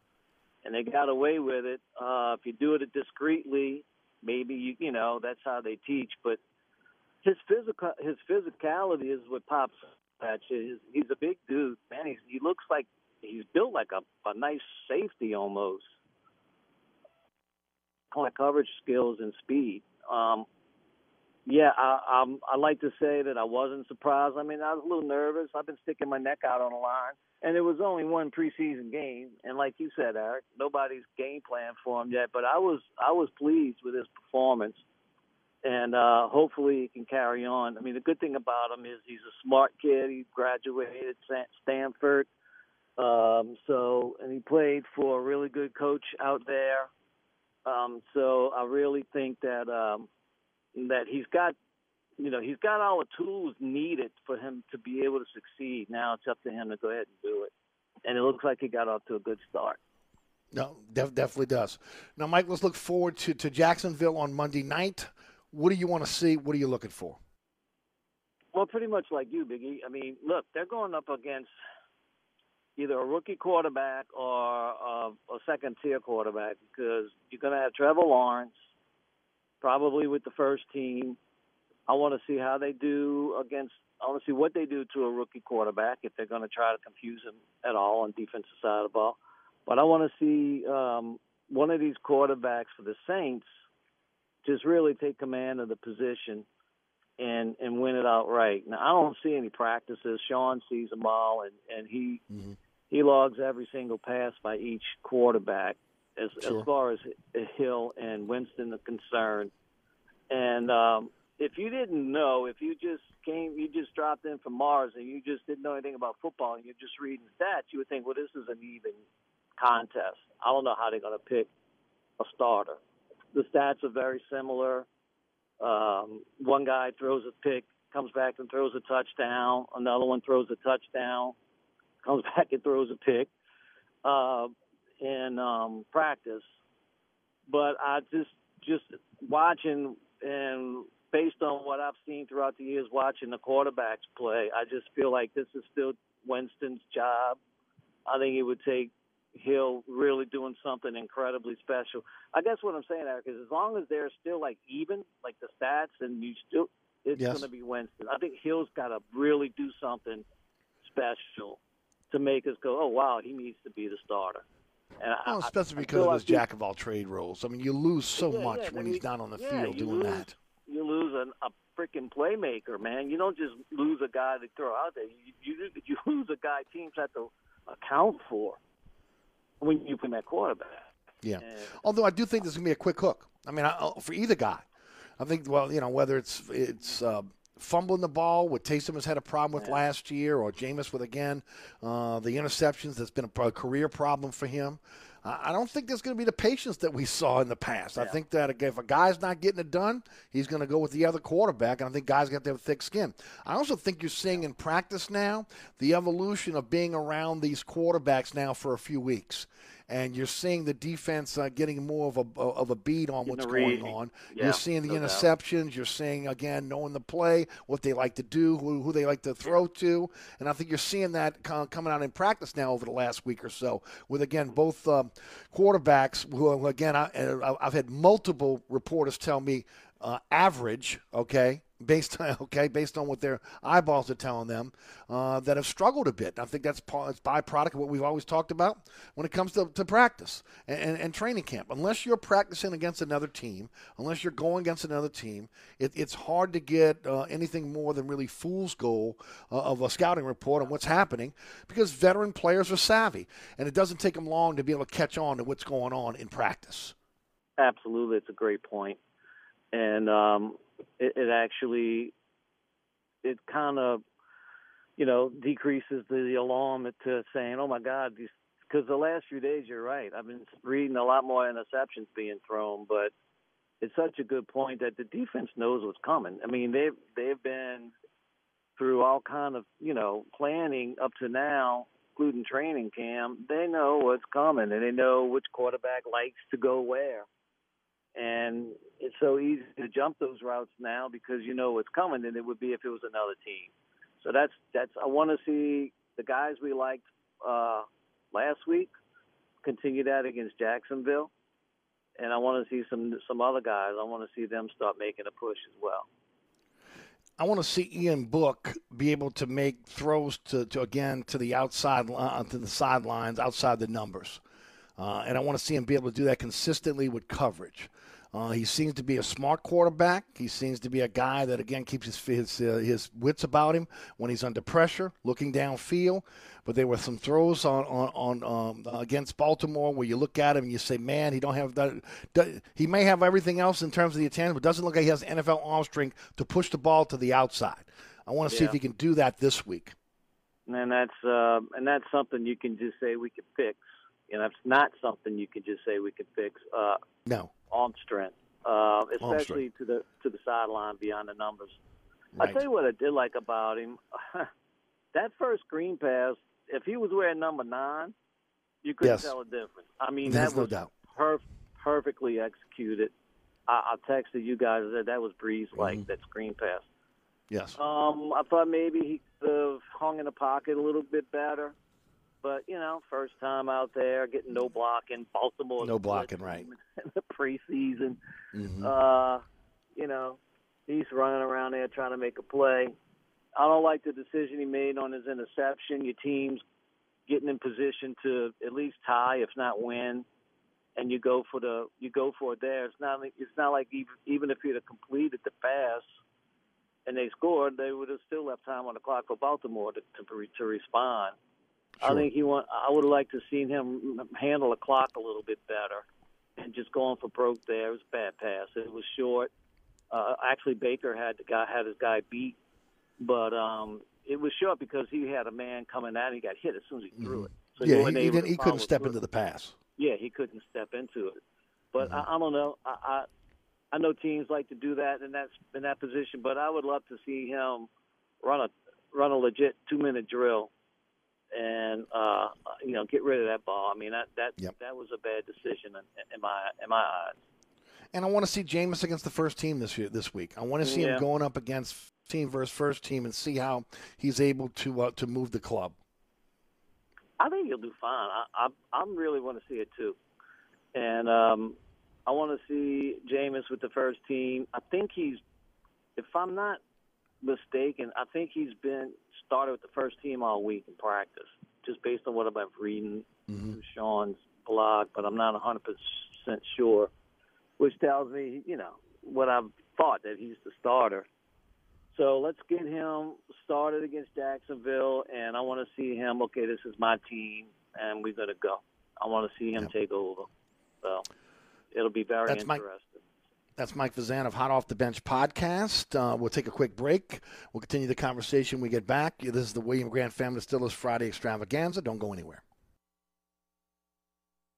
Speaker 10: and they got away with it. Uh, if you do it discreetly, maybe you you know that's how they teach. But his physical his physicality is what pops at you. He's, he's a big dude, man. He's, he looks like he's built like a, a nice safety almost. Kind of coverage skills and speed. Um, yeah, I, um, I like to say that I wasn't surprised. I mean, I was a little nervous. I've been sticking my neck out on the line, and it was only one preseason game. And like you said, Eric, nobody's game plan for him yet. But I was I was pleased with his performance, and uh, hopefully he can carry on. I mean, the good thing about him is he's a smart kid. He graduated Stanford, um, so and he played for a really good coach out there. Um, so I really think that um, that he's got, you know, he's got all the tools needed for him to be able to succeed. Now it's up to him to go ahead and do it. And it looks like he got off to a good start.
Speaker 2: No, def- definitely does. Now, Mike, let's look forward to, to Jacksonville on Monday night. What do you want to see? What are you looking for?
Speaker 10: Well, pretty much like you, Biggie. I mean, look, they're going up against either a rookie quarterback or a, a second tier quarterback because you're going to have Trevor Lawrence, probably with the first team. I want to see how they do against. I want to see what they do to a rookie quarterback if they're going to try to confuse him at all on defensive side of the ball. But I want to see um, one of these quarterbacks for the Saints just really take command of the position and and win it outright. Now I don't see any practices. Sean sees them all, and and he he logs every single pass by each quarterback as
Speaker 2: Sure.
Speaker 10: as far as Hill and Winston are concerned. And um, if you didn't know, if you just came, you just dropped in from Mars, and you just didn't know anything about football, and you're just reading stats, you would think, well, this is an even contest. I don't know how they're going to pick a starter. The stats are very similar. Um, one guy throws a pick, comes back and throws a touchdown. Another one throws a touchdown, comes back and throws a pick uh, in um, practice. But I just just watching and based on what I've seen throughout the years, watching the quarterbacks play, I just feel like this is still Winston's job. I think it would take Hill really doing something incredibly special. I guess what I'm saying, Eric, is as long as they're still like even, like the stats, and you still, it's
Speaker 2: Yes.
Speaker 10: going to be Winston. I think Hill's got to really do something special to make us go, oh wow, he needs to be the starter. And I,
Speaker 2: Well,
Speaker 10: I-
Speaker 2: especially because of his
Speaker 10: like
Speaker 2: jack of all trade roles. I mean, you lose so
Speaker 10: Yeah,
Speaker 2: much
Speaker 10: yeah,
Speaker 2: when he's down on the
Speaker 10: yeah,
Speaker 2: field doing
Speaker 10: lose,
Speaker 2: that.
Speaker 10: You lose an, a freaking playmaker, man. You don't just lose a guy to throw out there. You you, you lose a guy teams have to account for when you put that at quarterback.
Speaker 2: Yeah. Although I do think this is gonna be a quick hook. I mean, I, uh, for either guy, I think. Well, you know, whether it's it's uh, fumbling the ball, what Taysom has had a problem with last year, or Jameis with again uh, the interceptions. That's been a, a career problem for him. I I don't think there's going to be the patience that we saw in the past. I think that if a guy's not getting it done, he's going to go with the other quarterback, and I think guys got to have thick skin. I also think you're seeing in practice now the evolution of being around these quarterbacks now for a few weeks. And you're seeing the defense uh, getting more of a of a beat on what's going on.
Speaker 10: Yeah,
Speaker 2: you're seeing the
Speaker 10: no doubt.
Speaker 2: interceptions. You're seeing again knowing the play, what they like to do, who, who they like to throw to, and I think you're seeing that coming out in practice now over the last week or so. With again both um, quarterbacks who again I, uh, I've had multiple reporters tell me uh, average. Okay. Based on okay, based on what their eyeballs are telling them, uh, that have struggled a bit. I think that's part, it's byproduct of what we've always talked about when it comes to, to practice and, and, and training camp. Unless you're practicing against another team, unless you're going against another team, it, it's hard to get uh, anything more than really fool's goal uh, of a scouting report on what's happening because veteran players are savvy, and it doesn't take them long to be able to catch on to what's going on in practice.
Speaker 10: Absolutely, it's a great point, and um, it, it actually it kind of you know decreases the alarm to saying, "Oh my God," because the last few days, you're right. I've been reading a lot more interceptions being thrown, but it's such a good point that the defense knows what's coming. I mean, they've they've been through all kind of you know planning up to now, including training camp. They know what's coming, and they know which quarterback likes to go where and it's so easy to jump those routes now because you know what's coming than it would be if it was another team. So that's that's I want to see the guys we liked uh, last week continue that against Jacksonville, and I want to see some some other guys. I want to see them start making a push as well.
Speaker 2: I want to see Ian Book be able to make throws to, to again to the outside uh, to the sidelines outside the numbers, uh, and I want to see him be able to do that consistently with coverage. Uh, he seems to be a smart quarterback. He seems to be a guy that again keeps his his, uh, his wits about him when he's under pressure, looking downfield. But there were some throws on on, on um, against Baltimore where you look at him and you say, "Man, he don't have that. He may have everything else in terms of the intangible, but doesn't look like he has NFL arm strength to push the ball to the outside." I want to see if he can do that this week.
Speaker 10: And that's uh, and that's something you can just say we can fix. You know, it's not something you can just say we can fix. Uh,
Speaker 2: No.
Speaker 10: arm strength, uh,
Speaker 2: strength.
Speaker 10: especially to the to the sideline beyond the numbers. I
Speaker 2: Right.
Speaker 10: tell you what I did like about him. that first screen pass, if he was wearing number nine, you couldn't
Speaker 2: Yes.
Speaker 10: tell a difference. I mean,
Speaker 2: There's
Speaker 10: that
Speaker 2: no doubt.
Speaker 10: perf- perfectly executed. I, I texted you guys that that was Brees like
Speaker 2: Mm-hmm.
Speaker 10: that screen pass.
Speaker 2: Yes.
Speaker 10: Um, I thought maybe he could have hung in the pocket a little bit better. But, you know, first time out there, getting no blocking. Baltimore.
Speaker 2: No blocking, right.
Speaker 10: In the preseason.
Speaker 2: Mhm.
Speaker 10: Uh, you know, he's running around there trying to make a play. I don't like the decision he made on his interception. Your team's getting in position to at least tie, if not win, and you go for the you go for it there. It's not it's not like even even if he'd have completed the pass and they scored, they would have still left time on the clock for Baltimore to to, to respond. I think he want. I would have liked to seen him handle the clock a little bit better, and just going for broke there. It was a bad pass. It was short. Uh, actually, Baker had the guy had his guy beat, but um, it was short because he had a man coming at. him. He got hit as soon as he threw it.
Speaker 2: Mm-hmm. yeah, he, he, didn't, he couldn't step
Speaker 10: through.
Speaker 2: into the pass.
Speaker 10: Yeah, he couldn't step into it. But
Speaker 2: Mm-hmm.
Speaker 10: I, I don't know. I, I I know teams like to do that in that in that position, but I would love to see him run a run a legit two minute drill and uh you know get rid of that ball. I mean that that
Speaker 2: Yep.
Speaker 10: that was a bad decision in, in my in my eyes.
Speaker 2: And I want to see Jameis against the first team this year, this week. I want to see
Speaker 10: Yeah.
Speaker 2: him going up against team versus first team and see how he's able to uh, to move the club.
Speaker 10: I think he'll do fine. I I, I really want to see it too, and um, I want to see Jameis with the first team. I think he's, if I'm not mistaken, I think he's been started with the first team all week in practice. just based on what I've been reading
Speaker 2: Mm-hmm.
Speaker 10: through Sean's blog, but I'm not 100 percent sure. Which tells me, you know, what I've thought that he's the starter. So let's get him started against Jacksonville, and I want to see him. Okay, this is my team, and we're gonna go. I want to see him take over. So it'll be very
Speaker 2: That's
Speaker 10: interesting.
Speaker 2: That's Mike Vazan of Hot Off the Bench podcast. Uh, we'll take a quick break. We'll continue the conversation when we get back. This is the William Grant Family Distillers Friday Extravaganza. Don't go anywhere.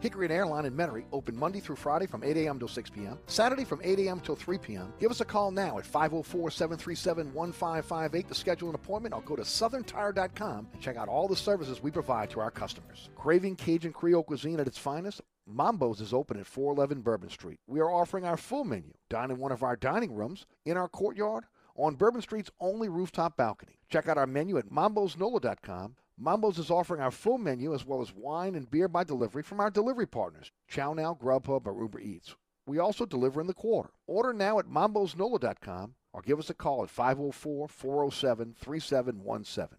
Speaker 2: Hickory and Airline in Metairie open Monday through Friday from 8 a.m. till 6 p.m., Saturday from 8 a.m. till 3 p.m. Give us a call now at 504 737 1558 to schedule an appointment or go to southerntire.com and check out all the services we provide to our customers. Craving Cajun Creole cuisine at its finest? Mambo's is open at 411 Bourbon Street. We are offering our full menu. Dine in one of our dining rooms, in our courtyard, on Bourbon Street's only rooftop balcony. Check out our menu at mambosnola.com. Mambo's is offering our full menu as well as wine and beer by delivery from our delivery partners, Chow Now, Grubhub, or Uber Eats. We also deliver in the quarter. Order now at mambosnola.com or give us a call at 504 407 3717.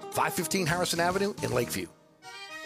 Speaker 2: 515 Harrison Avenue in Lakeview.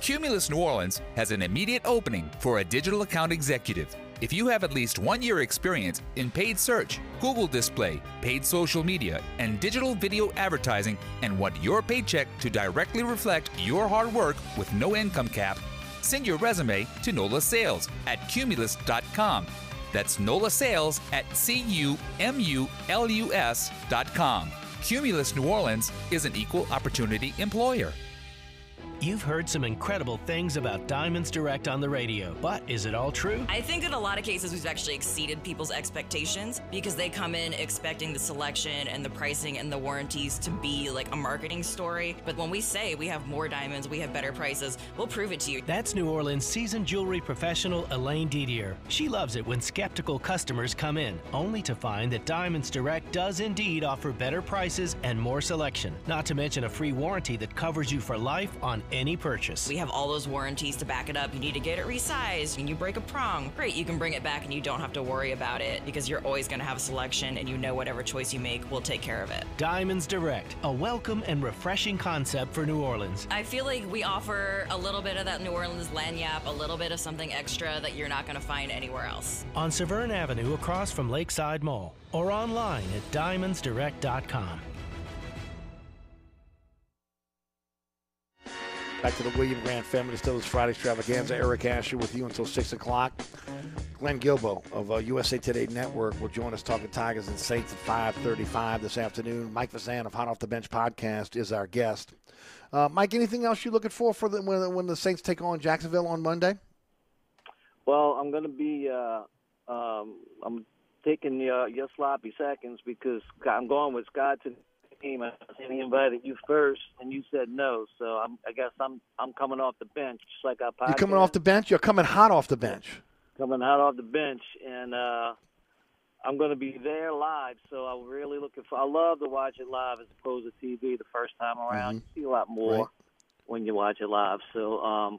Speaker 8: Cumulus New Orleans has an immediate opening for a digital account executive. If you have at least one year experience in paid search, Google display, paid social media, and digital video advertising, and want your paycheck to directly reflect your hard work with no income cap, send your resume to NOLA Sales at cumulus.com. That's NOLA Sales at C-U-M-U-L-U-S.com. Cumulus New Orleans is an equal opportunity employer.
Speaker 11: You've heard some incredible things about Diamonds Direct on the radio, but is it all true?
Speaker 12: I think in a lot of cases we've actually exceeded people's expectations because they come in expecting the selection and the pricing and the warranties to be like a marketing story. But when we say we have more diamonds, we have better prices, we'll prove it to you.
Speaker 11: That's New Orleans seasoned jewelry professional Elaine Didier. She loves it when skeptical customers come in, only to find that Diamonds Direct does indeed offer better prices and more selection, not to mention a free warranty that covers you for life on any purchase.
Speaker 12: We have all those warranties to back it up. You need to get it resized and you break a prong. Great, you can bring it back and you don't have to worry about it because you're always going to have a selection and you know whatever choice you make will take care of it.
Speaker 11: Diamonds Direct, a welcome and refreshing concept for New Orleans.
Speaker 12: I feel like we offer a little bit of that New Orleans lagniappe, a little bit of something extra that you're not going to find anywhere else.
Speaker 11: On Severn Avenue across from Lakeside Mall or online at diamondsdirect.com.
Speaker 2: Back to the William Grant Family Distillers Friday Extravaganza. Eric Asher with you until 6 o'clock. Glenn Guilbeau of uh, USA Today Network will join us talking Tigers and Saints at 5.35 this afternoon. Mike Vazan of Hot Off the Bench podcast is our guest. Uh, Mike, anything else you're looking for for the, when, when the Saints take on Jacksonville on Monday?
Speaker 10: Well, I'm going to be. Uh, um, I'm taking uh, your sloppy seconds because I'm going with Scott today. Team. I think he invited you first, and you said no. So I'm, I guess I'm I'm coming off the bench, just like podcast.
Speaker 2: You're coming off the bench. You're coming hot off the bench.
Speaker 10: coming hot off the bench, and uh, I'm going to be there live. So I'm really looking for. I love to watch it live as opposed to TV the first time around.
Speaker 2: Mhm.
Speaker 10: You see a lot more
Speaker 2: Right.
Speaker 10: when you watch it live. So, um,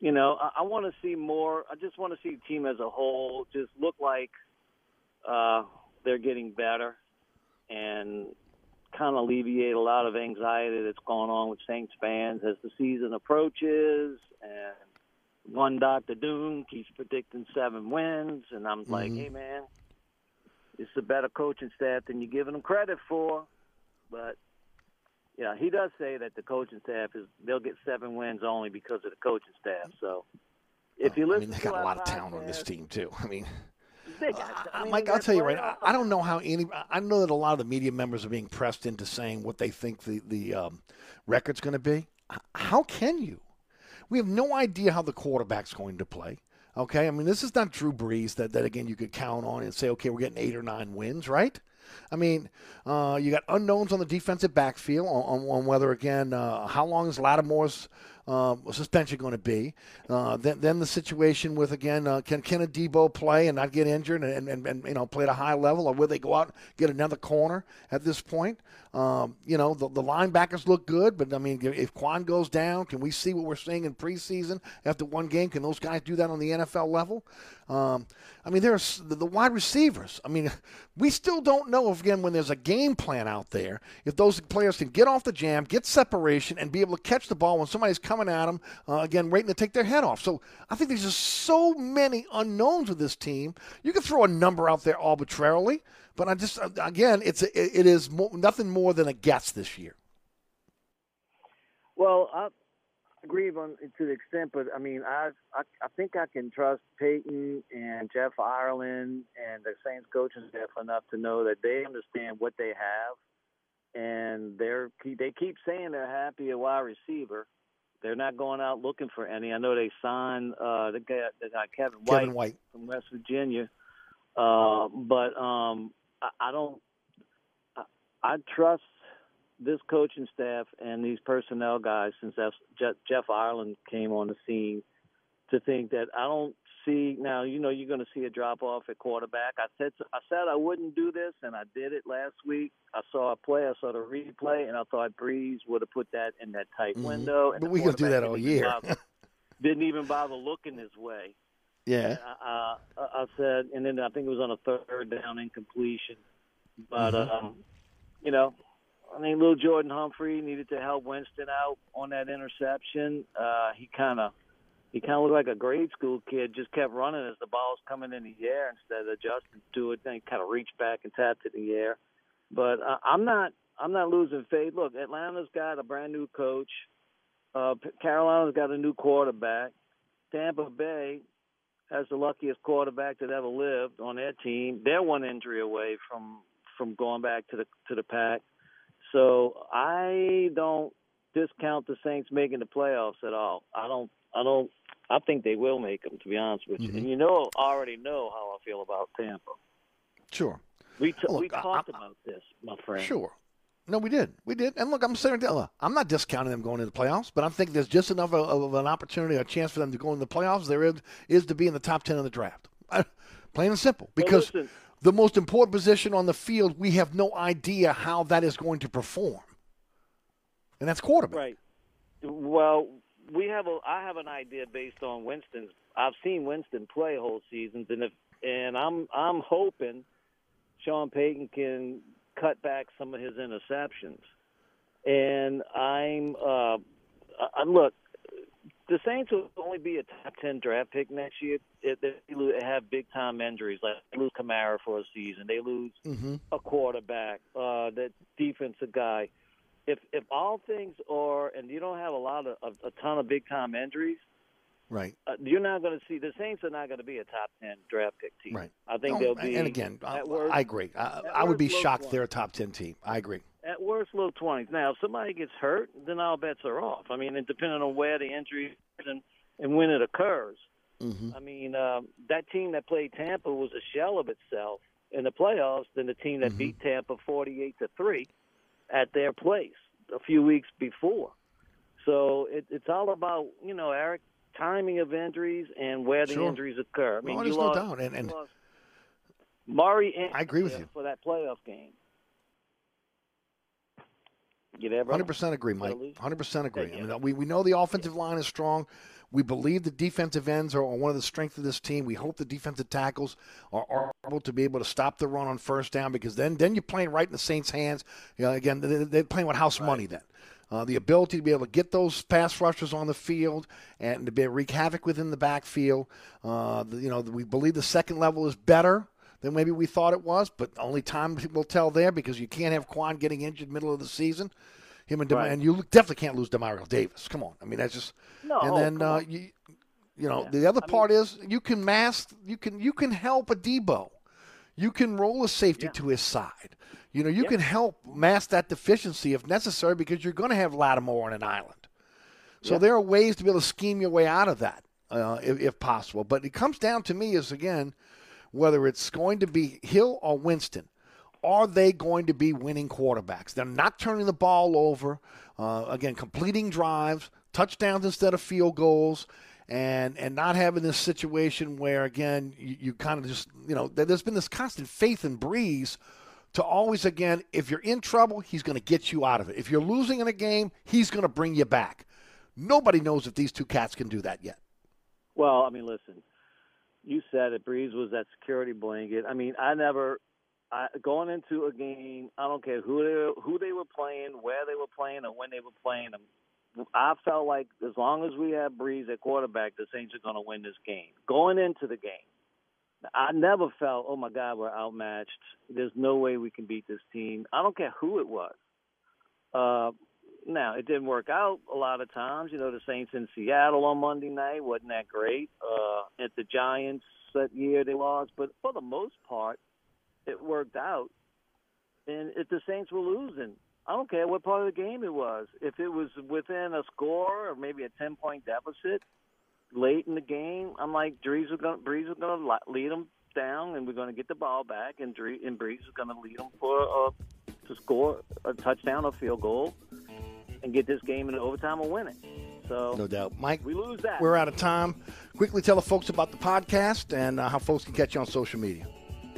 Speaker 10: you know, I, I want to see more. I just want to see the team as a whole just look like uh, they're getting better and kind of alleviate a lot of anxiety that's going on with Saints fans as the season approaches. And one Dr. Doom keeps predicting seven wins, and I'm like,
Speaker 2: Mhm.
Speaker 10: hey man, it's a better coaching staff than you're giving them credit for. But yeah, he does say that the coaching staff is they'll get seven wins only because of the coaching staff. So if you
Speaker 2: I mean, they got a lot of talent on this team too. I mean,
Speaker 10: they got, I mean,
Speaker 2: Mike, I'll tell you right. I I don't know how any. I know that a lot of the media members are being pressed into saying what they think the the um, record's going to be. How can you? We have no idea how the quarterback's going to play. Okay, I mean this is not Drew Brees that that again you could count on and say okay we're getting eight or nine wins, right? I mean, uh, you got unknowns on the defensive backfield on, on, on whether again uh, how long is Lattimore's uh, suspension going to be. Uh, then, then the situation with again uh, can can a Debo play and not get injured and, and, and you know play at a high level, or will they go out and get another corner at this point? Um, you know the, the linebackers look good, but I mean if Kwon goes down, can we see what we're seeing in preseason after one game? Can those guys do that on the NFL level? Um, I mean, there's the, the wide receivers. I mean, we still don't know if, again, when there's a game plan out there, if those players can get off the jam, get separation, and be able to catch the ball when somebody's coming at them, uh, again, waiting to take their head off. So I think there's just so many unknowns with this team. You can throw a number out there arbitrarily, but I just, uh, again, it's a, it is mo- nothing more than a guess this year.
Speaker 10: Well, I agree on to the extent, but I mean, I, I I think I can trust Payton and Jeff Ireland and the Saints coaching staff enough to know that they understand what they have, and they're they keep saying they're happy at wide receiver. They're not going out looking for any. I know they signed uh, the guy, the guy Kevin White,
Speaker 2: Kevin White.
Speaker 10: from West Virginia, uh, but um, I, I don't. I, I trust this coaching staff and these personnel guys since that's Jeff Ireland came on the scene to think that I don't see now. You know, you're going to see a drop off at quarterback. I said I said I wouldn't do this, and I did it last week. I saw a play, I saw the replay, and I thought Brees would have put that in that tight
Speaker 2: Mhm.
Speaker 10: window. And
Speaker 2: But we could do that all year.
Speaker 10: bother- didn't even bother looking his way.
Speaker 2: Yeah.
Speaker 10: Uh, I I said, and then I think it was on a third down incompletion. But
Speaker 2: Mhm.
Speaker 10: um, you know, I mean, little Jordan Humphrey needed to help Winston out on that interception. Uh, he kind of he kind of looked like a grade school kid, just kept running as the ball's coming in the air instead of adjusting to it. Then he kind of reached back and tapped it in the air. But uh, I'm not I'm not losing faith. Look, Atlanta's got a brand new coach. Uh, Carolina's got a new quarterback. Tampa Bay has the luckiest quarterback that ever lived on their team. They're one injury away from from going back to the to the pack. So I don't discount the Saints making the playoffs at all. I don't. I don't. I think they will make them. To be honest with you,
Speaker 2: Mhm.
Speaker 10: and you know, already know how I feel about Tampa.
Speaker 2: Sure.
Speaker 10: We t-
Speaker 2: Look,
Speaker 10: we
Speaker 2: I-
Speaker 10: talked about this, my friend.
Speaker 2: Sure. No, we did. We did. And look, I'm saying, I'm not discounting them going into the playoffs, but I think there's just enough of, of an opportunity, a chance for them to go into the playoffs. There is, is to be in the top 10 of the draft. I- Plain and simple.
Speaker 10: Well,
Speaker 2: Because
Speaker 10: listen.
Speaker 2: The most important position on the field, we have no idea how that is going to perform. And that's quarterback.
Speaker 10: Right. Well, we have a. I have an idea based on Winston's. I've seen Winston play whole seasons, and if and I'm I'm hoping Sean Payton can cut back some of his interceptions. And I'm uh, I, I- look. The Saints will only be a top ten draft pick next year. If they have big time injuries, like they lose Kamara for a season, they lose
Speaker 2: Mm-hmm.
Speaker 10: a quarterback, uh, that defensive guy. If if all things are, and you don't have a lot of a, a ton of big time injuries,
Speaker 2: Right.
Speaker 10: uh, you're not going to see the Saints are not going to be a top ten draft pick team.
Speaker 2: Right.
Speaker 10: I think
Speaker 2: No,
Speaker 10: they'll be.
Speaker 2: And again, I,
Speaker 10: worst,
Speaker 2: I agree. I, I would be shocked
Speaker 10: 20s.
Speaker 2: they're a top 10 team. I agree.
Speaker 10: At worst, low twenties. Now, if somebody gets hurt, then all bets are off. I mean, and depending on where the injury is and and when it occurs.
Speaker 2: Mm-hmm.
Speaker 10: I mean, um, that team that played Tampa was a shell of itself in the playoffs than the team that
Speaker 2: Mm-hmm.
Speaker 10: beat Tampa forty-eight to three at their place a few weeks before. So it, it's all about you know Eric timing of injuries and where the
Speaker 2: Sure.
Speaker 10: injuries occur. I mean,
Speaker 2: No,
Speaker 10: you
Speaker 2: there's no
Speaker 10: lost,
Speaker 2: doubt, and- and-
Speaker 10: you lost Murray. And
Speaker 2: I agree with you.
Speaker 10: for that playoff game. You there, bro?
Speaker 2: Hundred percent agree, Mike. Hundred percent agree.
Speaker 10: Yeah,
Speaker 2: I mean, we we know the offensive line is strong. We believe the defensive ends are one of the strengths of this team. We hope the defensive tackles are, are able to be able to stop the run on first down because then then you're playing right in the Saints' hands. You know, again, they- they're playing with house money then. Uh, the ability to be able to get those pass rushers on the field and to be wreak havoc within the backfield. Uh, the- you know, we believe the second level is better than maybe we thought it was, but only time will tell there because you can't have Kwon getting injured middle of the season. Him and Dem-
Speaker 10: Right.
Speaker 2: and you definitely can't lose Demario Davis. Come on, I mean that's just.
Speaker 10: No,
Speaker 2: and then uh, you, you know, the other part is you can mask, you can you can help a Debo, you can roll a safety to his side. You know, you
Speaker 10: Yeah.
Speaker 2: can help mask that deficiency if necessary because you're going to have Lattimore on an island. So
Speaker 10: Yeah.
Speaker 2: there are ways to be able to scheme your way out of that, uh, if, if possible. But it comes down to me is again, whether it's going to be Hill or Winston, are they going to be winning quarterbacks? They're not turning the ball over. Uh, again, completing drives, touchdowns instead of field goals, and and not having this situation where again you, you kind of just you know there- there's been this constant faith in Brees to always again if you're in trouble he's going to get you out of it. If you're losing in a game, he's going to bring you back. Nobody knows if these two cats can do that yet.
Speaker 10: Well, I mean, listen, you said it. Brees was that security blanket. I mean, I never I, going into a game. I don't care who they who they were playing, where they were playing, or when they were playing them. I felt like as long as we have Brees at quarterback, the Saints are going to win this game. Going into the game, I never felt, oh my God, we're outmatched. There's no way we can beat this team. I don't care who it was. Uh, now it didn't work out a lot of times. You know, the Saints in Seattle on Monday night wasn't that great. Uh, at the Giants that year they lost, but for the most part, it worked out. And if the Saints were losing, I don't care what part of the game it was. If it was within a score or maybe a ten point deficit late in the game, I'm like Brees was going to lead them down, and we're going to get the ball back, and Dre, and Brees is going to lead them for uh, to score a touchdown or field goal, and get this game in overtime and win it. So
Speaker 2: No doubt, Mike.
Speaker 10: we lose that.
Speaker 2: We're out of time. Quickly tell the folks about the podcast and uh, how folks can catch you on social media.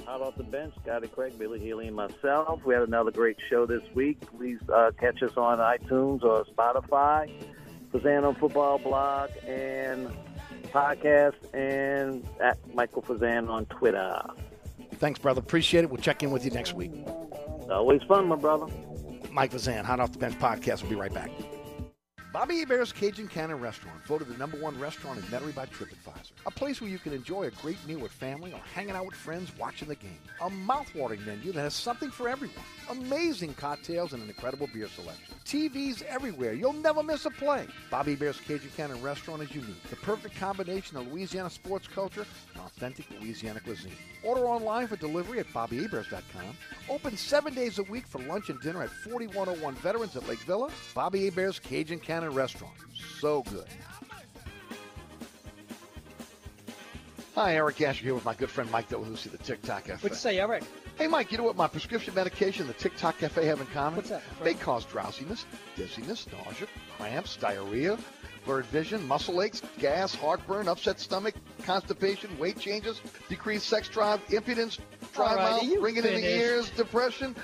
Speaker 10: Hot off the bench, Scotty Craig, Billy Healy, and myself. We had another great show this week. Please uh, catch us on iTunes or Spotify, Fazano Football Blog, and podcast, and at Michael Fazan on Twitter.
Speaker 2: Thanks, brother. Appreciate it. We'll check in with you next week.
Speaker 10: Always fun, my brother.
Speaker 2: Mike Vazan, Hot Off the Bench podcast. We'll be right back. Bobby Hebert's Cajun Cannon Restaurant, voted the number one restaurant in Metairie by TripAdvisor. A place where you can enjoy a great meal with family or hanging out with friends watching the game. A mouthwatering menu that has something for everyone. Amazing cocktails and an incredible beer selection. TVs everywhere. You'll never miss a play. Bobby Hebert's Cajun Cannon Restaurant is unique. The perfect combination of Louisiana sports culture and authentic Louisiana cuisine. Order online for delivery at BobbyHeberts.com. Open seven days a week for lunch and dinner at 4101 Veterans at Lake Villa. Bobby Hebert's Cajun Cannon Restaurant. So good. Hi, Eric Asher here with my good friend Mike Delahousie, the TikTok.
Speaker 13: What'd you say, Eric?
Speaker 2: Hey, Mike, you know what my prescription medication and the TikTok Cafe have in common?
Speaker 13: What's that,
Speaker 2: They cause drowsiness, dizziness, nausea, cramps, diarrhea, blurred vision, muscle aches, gas, heartburn, upset stomach, constipation, weight changes, decreased sex drive, impotence, dry
Speaker 13: All right,
Speaker 2: mouth, ringing in the ears, depression.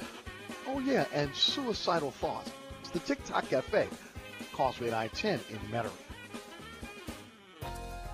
Speaker 2: Oh, yeah, and suicidal thoughts. It's the TikTok Cafe, Causeway I-10 in Metairie.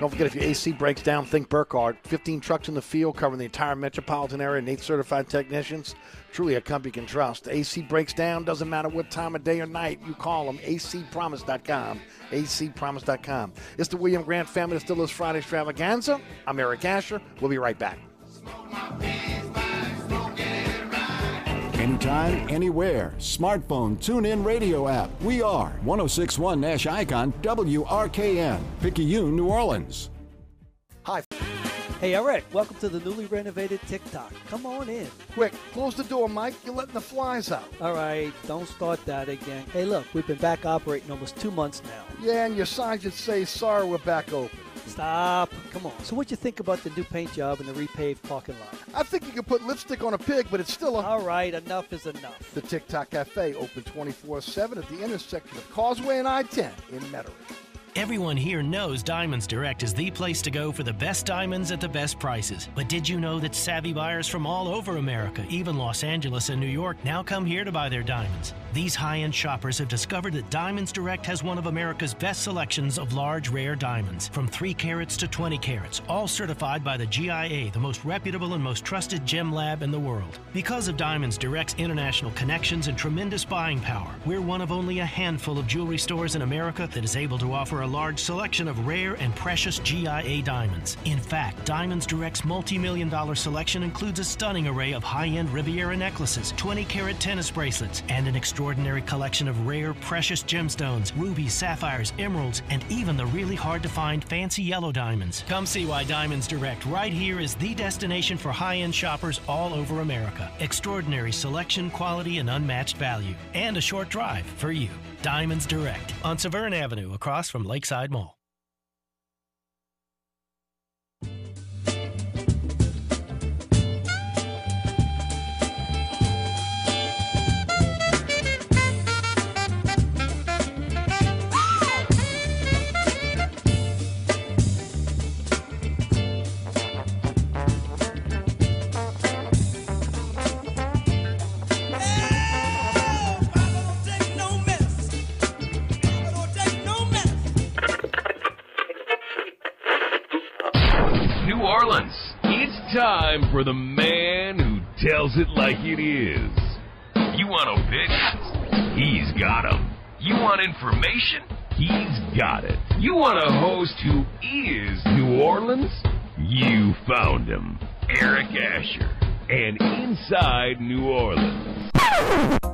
Speaker 2: Don't forget, if your AC breaks down, think Burkhardt. 15 trucks in the field covering the entire metropolitan area and eight certified technicians. Truly a company you can trust. AC breaks down, doesn't matter what time of day or night you call them. acpromise.com. acpromise.com. It's the William Grant family Distillers Friday extravaganza. I'm Eric Asher. We'll be right back.
Speaker 13: Anytime, anywhere. Smartphone, tune in radio app. We are 1061 Nash Icon WRKN, Picayune, New Orleans.
Speaker 2: Hi.
Speaker 14: Hey, Eric, welcome to the newly renovated TikTok. Come on in.
Speaker 2: Quick, close the door, Mike. You're letting the flies out.
Speaker 14: All right, don't start that again. Hey, look, we've been back operating almost two months now.
Speaker 2: Yeah, and your sign should say, sorry, we're back open.
Speaker 14: Stop. Come on. So, what you think about the new paint job and the repaved parking lot?
Speaker 2: I think you could put lipstick on a pig, but it's still a.
Speaker 14: All right, enough is enough.
Speaker 2: The TikTok Cafe, open 24 7 at the intersection of Causeway and I 10 in Metairie.
Speaker 11: Everyone here knows Diamonds Direct is the place to go for the best diamonds at the best prices. But did you know that savvy buyers from all over America, even Los Angeles and New York, now come here to buy their diamonds? These high end shoppers have discovered that Diamonds Direct has one of America's best selections of large, rare diamonds, from 3 carats to 20 carats, all certified by the GIA, the most reputable and most trusted gem lab in the world. Because of Diamonds Direct's international connections and tremendous buying power, we're one of only a handful of jewelry stores in America that is able to offer a large selection of rare and precious GIA diamonds. In fact, Diamonds Direct's multi million dollar selection includes a stunning array of high end Riviera necklaces, 20 carat tennis bracelets, and an extraordinary collection of rare, precious gemstones, rubies, sapphires, emeralds, and even the really hard to find fancy yellow diamonds. Come see why Diamonds Direct right here is the destination for high end shoppers all over America. Extraordinary selection, quality, and unmatched value. And a short drive for you. Diamonds Direct on Severn Avenue across from Lakeside Mall.
Speaker 1: Like it is. You want pitch? He's got 'em. You want information? He's got it. You want a host who is New Orleans? You found him. Eric Asher. And Inside New Orleans.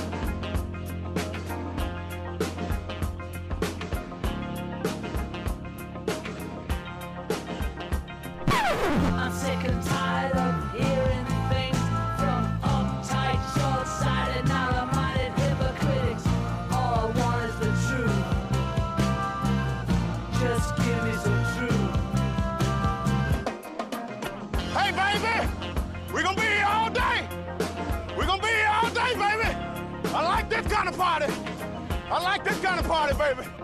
Speaker 15: gonna be here all day. We're gonna be here all day, baby. I like this
Speaker 16: kind of party. I like this kind of party, baby.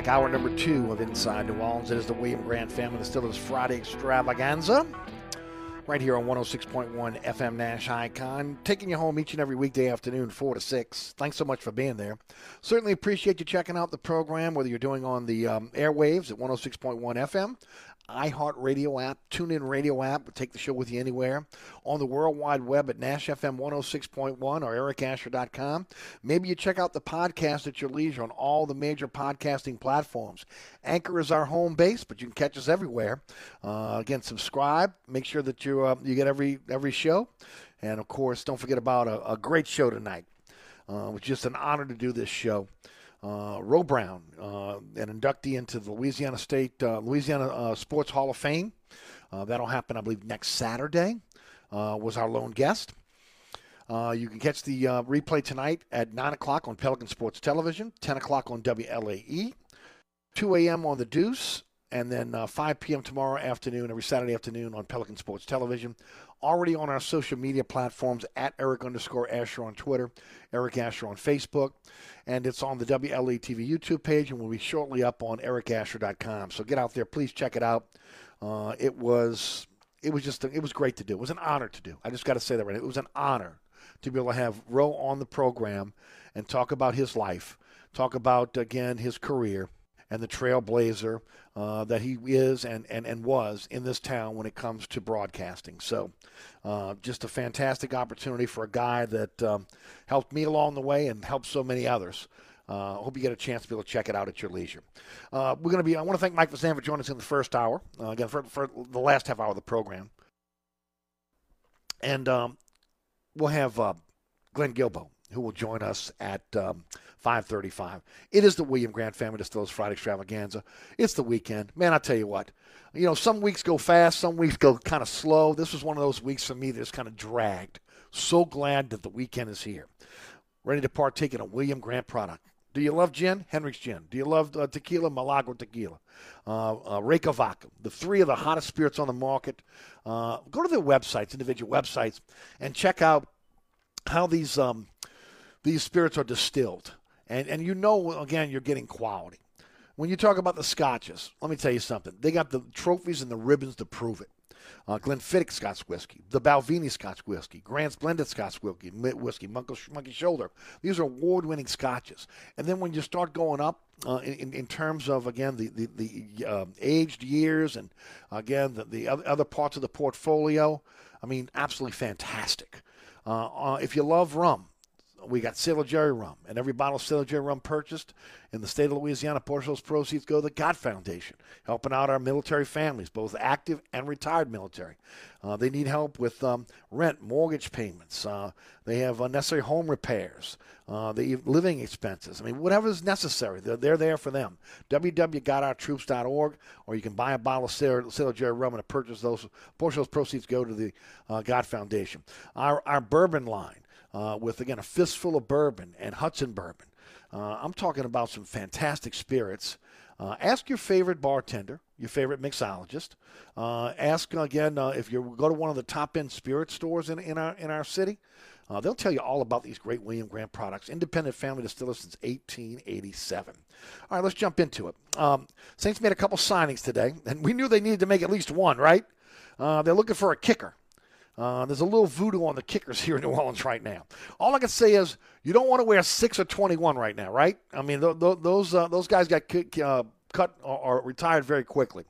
Speaker 2: Back, hour number two of Inside New Orleans. It is the William Grant Family Distillers Friday Extravaganza. Right here on 106.1 FM Nash Icon. Taking you home each and every weekday afternoon, 4 to 6. Thanks so much for being there. Certainly appreciate you checking out the program, whether you're doing on the um, airwaves at 106.1 FM, iHeartRadio app, TuneIn Radio app. Take the show with you anywhere. On the World Wide Web at NashFM 106.1 or ericasher.com. Maybe you check out the podcast at your leisure on all the major podcasting platforms. Anchor is our home base, but you can catch us everywhere. Uh, again, subscribe. Make sure that you uh, you get every every show, and of course, don't forget about a, a great show tonight. Uh, it was just an honor to do this show. Uh, Ro Brown, uh, an inductee into the Louisiana State uh, Louisiana uh, Sports Hall of Fame. Uh, that'll happen, I believe, next Saturday. Uh, was our lone guest. You can catch the replay tonight at 9 o'clock on Pelican Sports Television, 10 o'clock on WLAE, 2 a.m. on The Deuce, and then uh, 5 p.m. tomorrow afternoon, every Saturday afternoon on Pelican Sports Television. Already on our social media platforms at Eric underscore Asher on Twitter, Eric Asher on Facebook, and it's on the WLE TV YouTube page and will be shortly up on ericasher.com. So get out there, please check it out. Uh, it was it was just it was great to do. It was an honor to do. I just got to say that right. It was an honor to be able to have Ro on the program and talk about his life, talk about again his career and the trailblazer uh, that he is and, and, and was in this town when it comes to broadcasting. So, uh, just a fantastic opportunity for a guy that um, helped me along the way and helped so many others. Uh, I hope you get a chance to be able to check it out at your leisure. Uh, we're going to be. I want to thank Mike Vazan for joining us in the first hour. Uh, again, for, for the last half hour of the program, and um, we'll have uh, Glenn Guilbeau who will join us at um, 5:35. It is the William Grant Family Distillers Friday Extravaganza. It's the weekend, man. I tell you what, you know, some weeks go fast, some weeks go kind of slow. This was one of those weeks for me that's kind of dragged. So glad that the weekend is here. Ready to partake in a William Grant product. Do you love gin? Hendrick's Gin. Do you love uh, tequila? Milagro Tequila. Uh, uh, Reyka Vodka. The three of the hottest spirits on the market. Uh, go to their websites, individual websites, and check out how these um, these spirits are distilled. And, and you know, again, you're getting quality. When you talk about the scotches, let me tell you something. They got the trophies and the ribbons to prove it. Uh, Glenfiddich Scotch whiskey, the Balvenie Scotch whiskey, Grant's Blended Scotch whiskey, whiskey Monkey, Shoulder. These are award-winning scotches. And then when you start going up uh, in, in terms of again the the, the uh, aged years and again the, the other, other parts of the portfolio, I mean, absolutely fantastic. Uh, uh, if you love rum, we got Sailor Jerry rum, and every bottle of Sailor Jerry rum purchased in the state of Louisiana, portion of those proceeds go to the GOT Foundation, helping out our military families, both active and retired military. Uh, they need help with um, rent, mortgage payments. Uh, they have unnecessary home repairs. Uh, the living expenses. I mean, whatever is necessary, they're, they're there for them. www.gotourtroops.org, or you can buy a bottle of Sailor, Sailor Jerry rum and purchase those. Portion of those proceeds go to the uh, GOT Foundation. Our, our bourbon line uh, with, again, a fistful of bourbon and Hudson bourbon. Uh, I'm talking about some fantastic spirits. Uh, ask your favorite bartender, your favorite mixologist. Uh, ask again uh, if you go to one of the top end spirit stores in, in our in our city. Uh, they'll tell you all about these great William Grant products. Independent family distillers since 1887. All right, let's jump into it. Um, Saints made a couple signings today, and we knew they needed to make at least one, right? they're looking for a kicker. Uh, there's a little voodoo on the kickers here in New Orleans right now. All I can say is you don't want to wear six or 21 right now, right? I mean, th- th- those uh, those guys got c- uh, cut or, or, retired very quickly.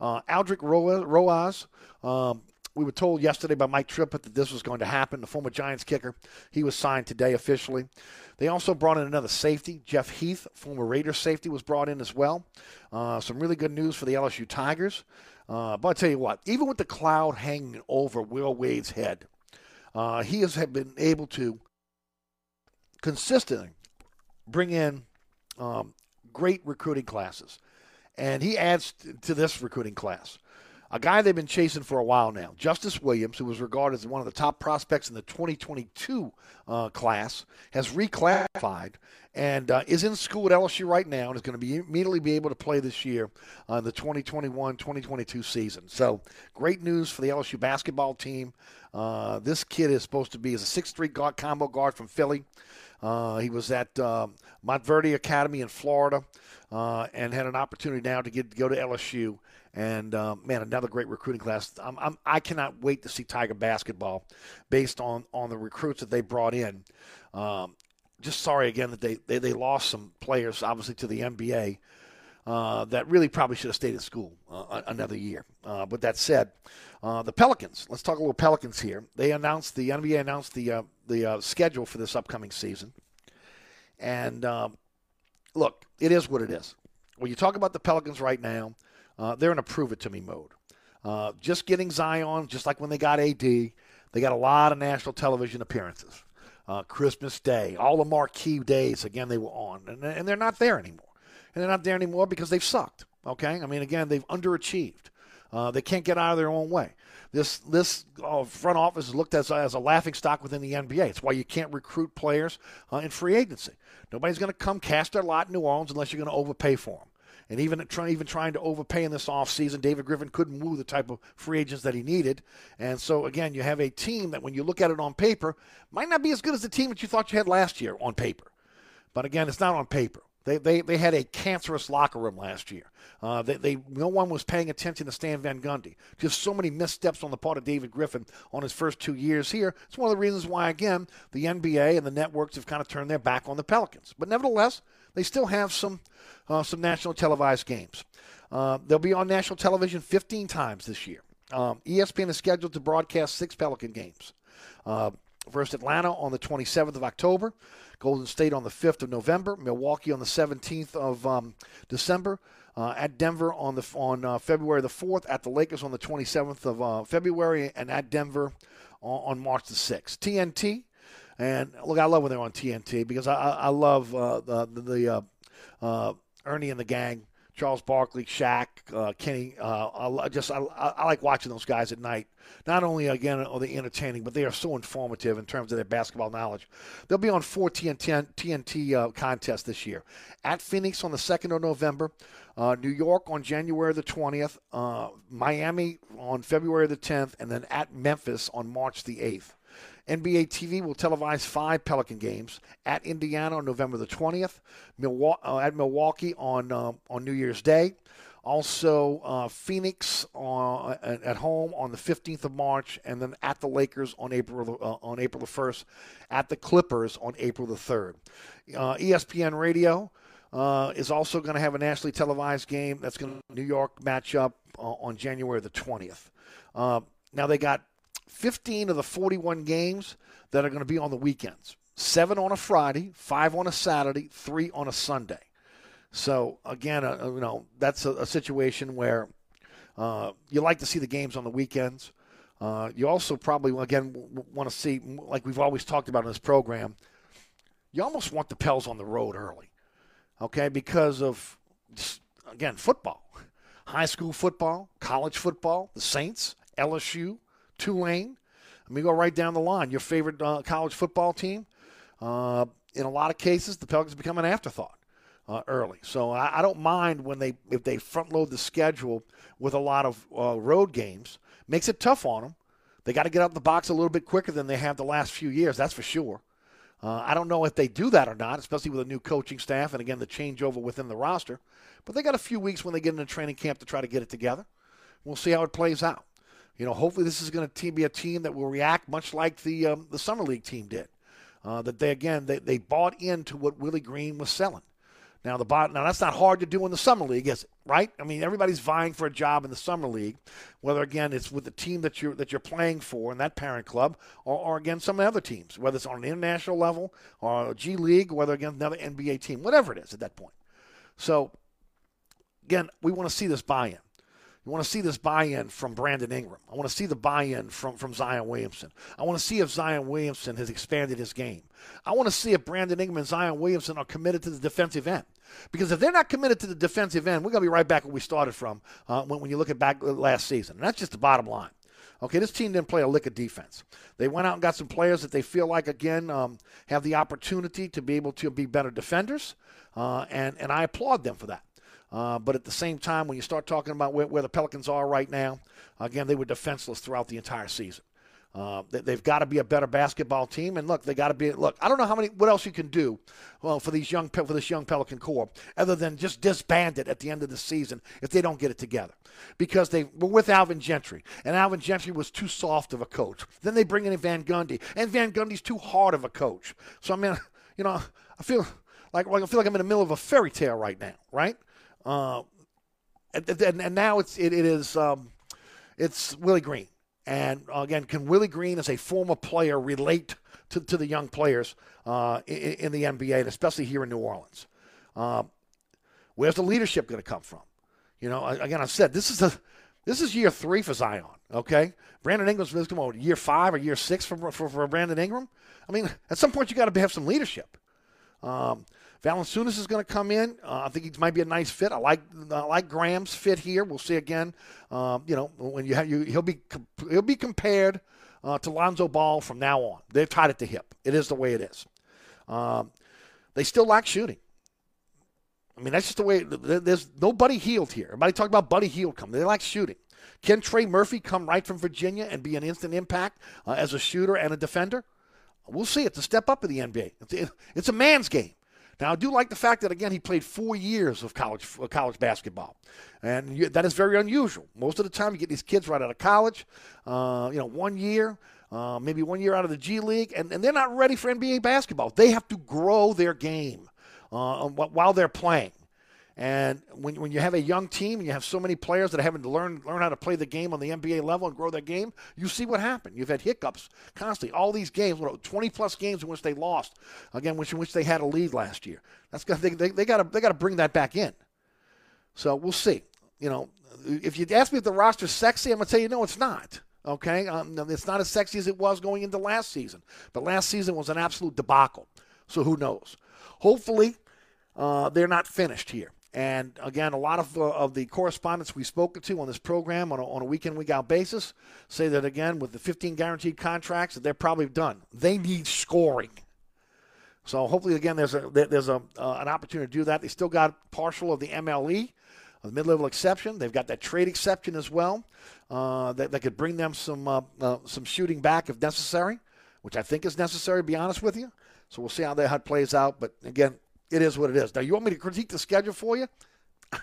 Speaker 2: Uh, Aldrick Rosas um, we were told yesterday by Mike Triplett that this was going to happen. The former Giants kicker, he was signed today officially. They also brought in another safety, Jeff Heath, former Raiders safety, was brought in as well. Uh, some really good news for the LSU Tigers. Uh, but I tell you what, even with the cloud hanging over Will Wade's head, uh, he has been able to consistently bring in um, great recruiting classes. And he adds to this recruiting class a guy they've been chasing for a while now, Justice Williams, who was regarded as one of the top prospects in the 2022 uh, class, has reclassified and uh, is in school at LSU right now and is going to be immediately be able to play this year on the 2021-2022 season. So great news for the LSU basketball team. Uh, this kid is supposed to be as a 6'3 guard, combo guard from Philly. Uh, he was at uh, Montverde Academy in Florida uh, and had an opportunity now to get to go to LSU. And um, man, another great recruiting class. I'm, I'm, I cannot wait to see Tiger basketball, based on on the recruits that they brought in. Um, just sorry again that they, they, they lost some players, obviously to the NBA. Uh, that really probably should have stayed in school uh, another year. Uh, but that said, uh, the Pelicans. Let's talk a little Pelicans here. They announced the NBA announced the uh, the uh, schedule for this upcoming season, and um, look, it is what it is. When you talk about the Pelicans right now, they're in a prove it to me mode. Just getting Zion, just like when they got AD, they got a lot of national television appearances. Uh, Christmas Day, all the marquee days, again, they were on. And, and they're not there anymore. And they're not there anymore because they've sucked. Okay? I mean, again, they've underachieved. Uh, they can't get out of their own way. This this uh, front office is looked at as, as a laughing stock within the NBA. It's why you can't recruit players uh, in free agency. Nobody's going to come cast their lot in New Orleans unless you're going to overpay for them. And even try, even trying to overpay in this offseason, David Griffin couldn't move the type of free agents that he needed. And so, again, you have a team that when you look at it on paper, might not be as good as the team that you thought you had last year on paper. But again, it's not on paper. They, they, they had a cancerous locker room last year. Uh, they, they no one was paying attention to Stan Van Gundy. Just so many missteps on the part of David Griffin on his first two years here. It's one of the reasons why, again, the NBA and the networks have kind of turned their back on the Pelicans. But nevertheless, they still have some uh, some national televised games. Uh, they'll be on national television 15 times this year. Um, ESPN is scheduled to broadcast six Pelican games. Uh, first Atlanta on the 27th of October. Golden State on the 5th of November, Milwaukee on the 17th of um, December, uh, at Denver on the on uh, February the 4th, at the Lakers on the 27th of uh, February, and at Denver on, on, March the 6th. TNT, and look, I love when they're on TNT because I, I, love uh, the the, the uh, uh, Ernie and the gang Charles Barkley, Shaq, uh, Kenny. Uh, I just I, I, like watching those guys at night. Not only again are they entertaining, but they are so informative in terms of their basketball knowledge. They'll be on four TNT, TNT uh, contests this year. At Phoenix on the second of November, uh, New York on January the twentieth, uh, Miami on February the tenth, and then at Memphis on March the eighth. NBA TV will televise five Pelican games at Indiana on November the 20th, Milwaukee, uh, at Milwaukee on uh, on New Year's Day, also uh, Phoenix on, uh, at home on the 15th of March, and then at the Lakers on April uh, on April the 1st, at the Clippers on April the 3rd. Uh, ESPN Radio. is also going to have a nationally televised game that's going to New York matchup on January the 20th. now they got 15 of the 41 games that are going to be on the weekends. Seven on a Friday, five on a Saturday, three on a Sunday. So again, uh, you know that's a, a situation where uh, you like to see the games on the weekends. Uh, you also probably again w- want to see, like we've always talked about in this program. You almost want the Pels on the road early, okay? Because of again football, high school football, college football, the Saints, LSU, Tulane. Let me go right down the line. Your favorite uh, college football team. Uh, in a lot of cases, the Pelicans become an afterthought uh, early. So I, I, don't mind when they if they front load the schedule with a lot of uh, road games. Makes it tough on them. They got to get out the box a little bit quicker than they have the last few years. That's for sure. Uh, I don't know if they do that or not, especially with a new coaching staff and again the changeover within the roster. But they got a few weeks when they get into training camp to try to get it together. We'll see how it plays out. You know, hopefully this is going to be a team that will react much like the um, the summer league team did. Uh, that they again they, they bought into what Willie Green was selling. Now the bot, now that's not hard to do in the summer league, is it? Right? I mean, everybody's vying for a job in the summer league, whether again it's with the team that you're that you're playing for in that parent club, or, or again some of the other teams, whether it's on an international level or G League, whether against another NBA team, whatever it is at that point. So again, we want to see this buy-in. You want to see this buy-in from Brandon Ingram. I want to see the buy-in from, from Zion Williamson. I want to see if Zion Williamson has expanded his game. I want to see if Brandon Ingram and Zion Williamson are committed to the defensive end. Because if they're not committed to the defensive end, we're going to be right back where we started from uh, when, when you look at back last season. And that's just the bottom line. Okay, this team didn't play a lick of defense. They went out and got some players that they feel like, again, um, have the opportunity to be able to be better defenders. Uh, and, and I applaud them for that. Uh, but at the same time, when you start talking about where, where, the Pelicans are right now, again, they were defenseless throughout the entire season. Uh, they, have got to be a better basketball team, and look, they got to be. Look, I don't know how many. What else you can do, well, for these young for this young Pelican core, other than just disband it at the end of the season if they don't get it together, because they were with Alvin Gentry, and Alvin Gentry was too soft of a coach. Then they bring in Van Gundy, and Van Gundy's too hard of a coach. So I mean, you know, I feel like I feel like I'm in the middle of a fairy tale right now, right? Uh, and, and, now it's it, it is um, it's Willie Green, and again, can Willie Green as a former player relate to, to the young players uh, in, in, the NBA, and especially here in New Orleans? Uh, where's the leadership going to come from? You know, again, I've said this is the this is year three for Zion. Okay, Brandon Ingram's going to year five or year six for, for, for Brandon Ingram. I mean, at some point you got to have some leadership. Um, Valanciunas is going to come in. Uh, I think he might be a nice fit. I like I like Graham's fit here. We'll see again. Um, you know, when you have you, he'll be he'll be compared uh, to Lonzo Ball from now on. They've tied it to hip. It is the way it is. Um, they still lack shooting. I mean, that's just the way. There's no Buddy Hield here. Everybody talk about Buddy Hield coming. They like shooting. Can Trey Murphy come right from Virginia and be an instant impact uh, as a shooter and a defender? We'll see. It's a step up in the NBA. It's, it's a man's game. Now, I do like the fact that, again, he played four years of college college basketball. And you, that is very unusual. Most of the time, you get these kids right out of college, uh, you know, one year, uh, maybe one year out of the G League, and, and they're not ready for NBA basketball. They have to grow their game uh, while they're playing. And when, when you have a young team and you have so many players that are having to learn learn how to play the game on the NBA level and grow their game, you see what happened. You've had hiccups constantly. All these games, 20 plus games in which they lost, again, which in which they had a lead last year. That's they, they, they got to they got to bring that back in. So we'll see. You know, if you ask me if the roster's sexy, I'm gonna tell you no, it's not. Okay, um, it's not as sexy as it was going into last season. But last season was an absolute debacle. So who knows? Hopefully, uh, they're not finished here. And again, a lot of, of the correspondents we've spoken to on this program on a, on a week in, week out basis say that, again, with the 15 guaranteed contracts, that they're probably done. They need scoring. So hopefully, again, there's a there's a uh, an opportunity to do that. They still got partial of the MLE, the mid-level exception. They've got that trade exception as well uh, that, that could bring them some uh, uh, some shooting back if necessary, which I think is necessary. To be honest with you, so we'll see how that plays out. But again, it is what it is. Now, you want me to critique the schedule for you?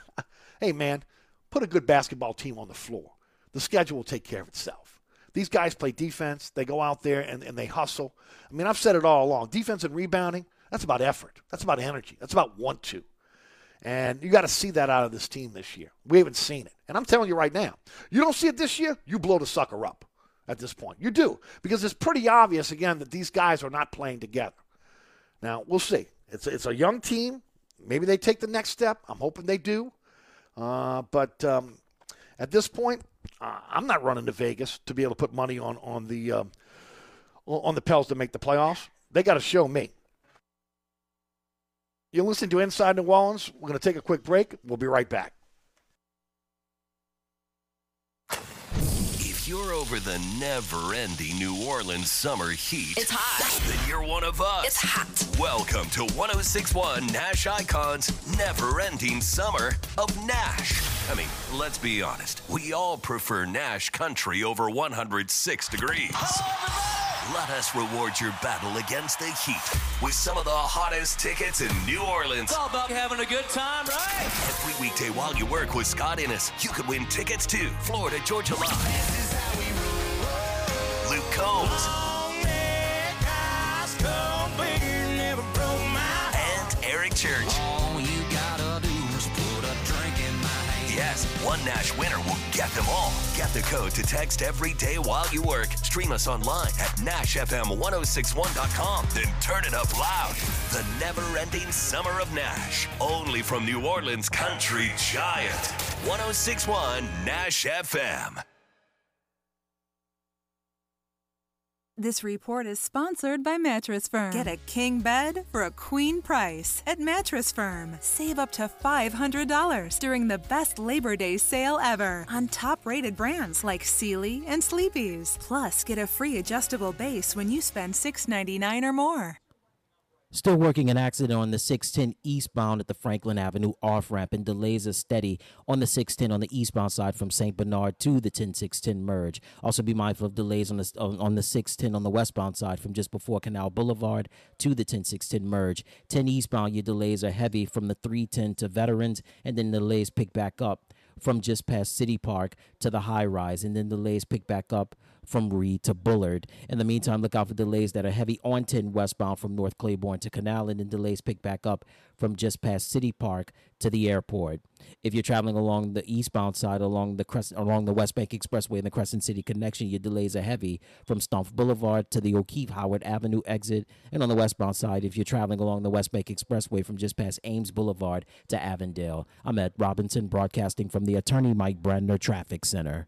Speaker 2: hey, man, put a good basketball team on the floor. The schedule will take care of itself. These guys play defense. They go out there and, and they hustle. I mean, I've said it all along. Defense and rebounding, that's about effort. That's about energy. That's about want to. And you got to see that out of this team this year. We haven't seen it. And I'm telling you right now, you don't see it this year, you blow the sucker up at this point. You do. Because it's pretty obvious, again, that these guys are not playing together. Now, we'll see. It's it's a young team. Maybe they take the next step. I'm hoping they do. Uh, but um, at this point, uh, I'm not running to Vegas to be able to put money on on the uh, on the Pels to make the playoffs. They got to show me. You're listening to Inside New Orleans. We're going to take a quick break. We'll be right back.
Speaker 4: You're over the never-ending New Orleans summer heat,
Speaker 12: it's hot.
Speaker 4: Then you're one of us.
Speaker 12: It's hot.
Speaker 4: Welcome to 1061 Nash Icons never-ending summer of Nash. I mean, let's be honest. We all prefer Nash country over 106 degrees. Let us reward your battle against the heat with some of the hottest tickets in New Orleans.
Speaker 15: It's all about having a good time, right?
Speaker 4: Every weekday while you work with Scott Innes, you could win tickets to Florida Georgia Line. Combs. And Eric Church. Yes, one Nash winner will get them all. Get the code to text every day while you work. Stream us online at NashFM1061.com. Then turn it up loud. The never ending summer of Nash. Only from New Orleans Country Giant. 1061 Nash FM.
Speaker 5: This report is sponsored by Mattress Firm. Get a king bed for a queen price at Mattress Firm. Save up to $500 during the best Labor Day sale ever on top rated brands like Sealy and Sleepy's. Plus, get a free adjustable base when you spend $6.99 or more.
Speaker 6: Still working an accident on the 610 eastbound at the Franklin Avenue off ramp, and delays are steady on the 610 on the eastbound side from St. Bernard to the 10610 merge. Also, be mindful of delays on the on, the 610 on the westbound side from just before Canal Boulevard to the 10610 merge. 10 eastbound, your delays are heavy from the 310 to Veterans, and then delays pick back up from just past City Park to the high rise, and then delays pick back up from Read to Bullard. In the meantime, look out for delays that are heavy on 10 westbound from North Claiborne to Canal, and then delays pick back up from just past City Park to the airport. If you're traveling along the eastbound side, along the Crescent, along the West Bank Expressway and the Crescent City connection, your delays are heavy from Stump Boulevard to the O'Keefe Howard Avenue exit. And on the westbound side, if you're traveling along the West Bank Expressway from just past Ames Boulevard to Avondale. I'm at Robinson, broadcasting from the Attorney Mike Brandner Traffic Center.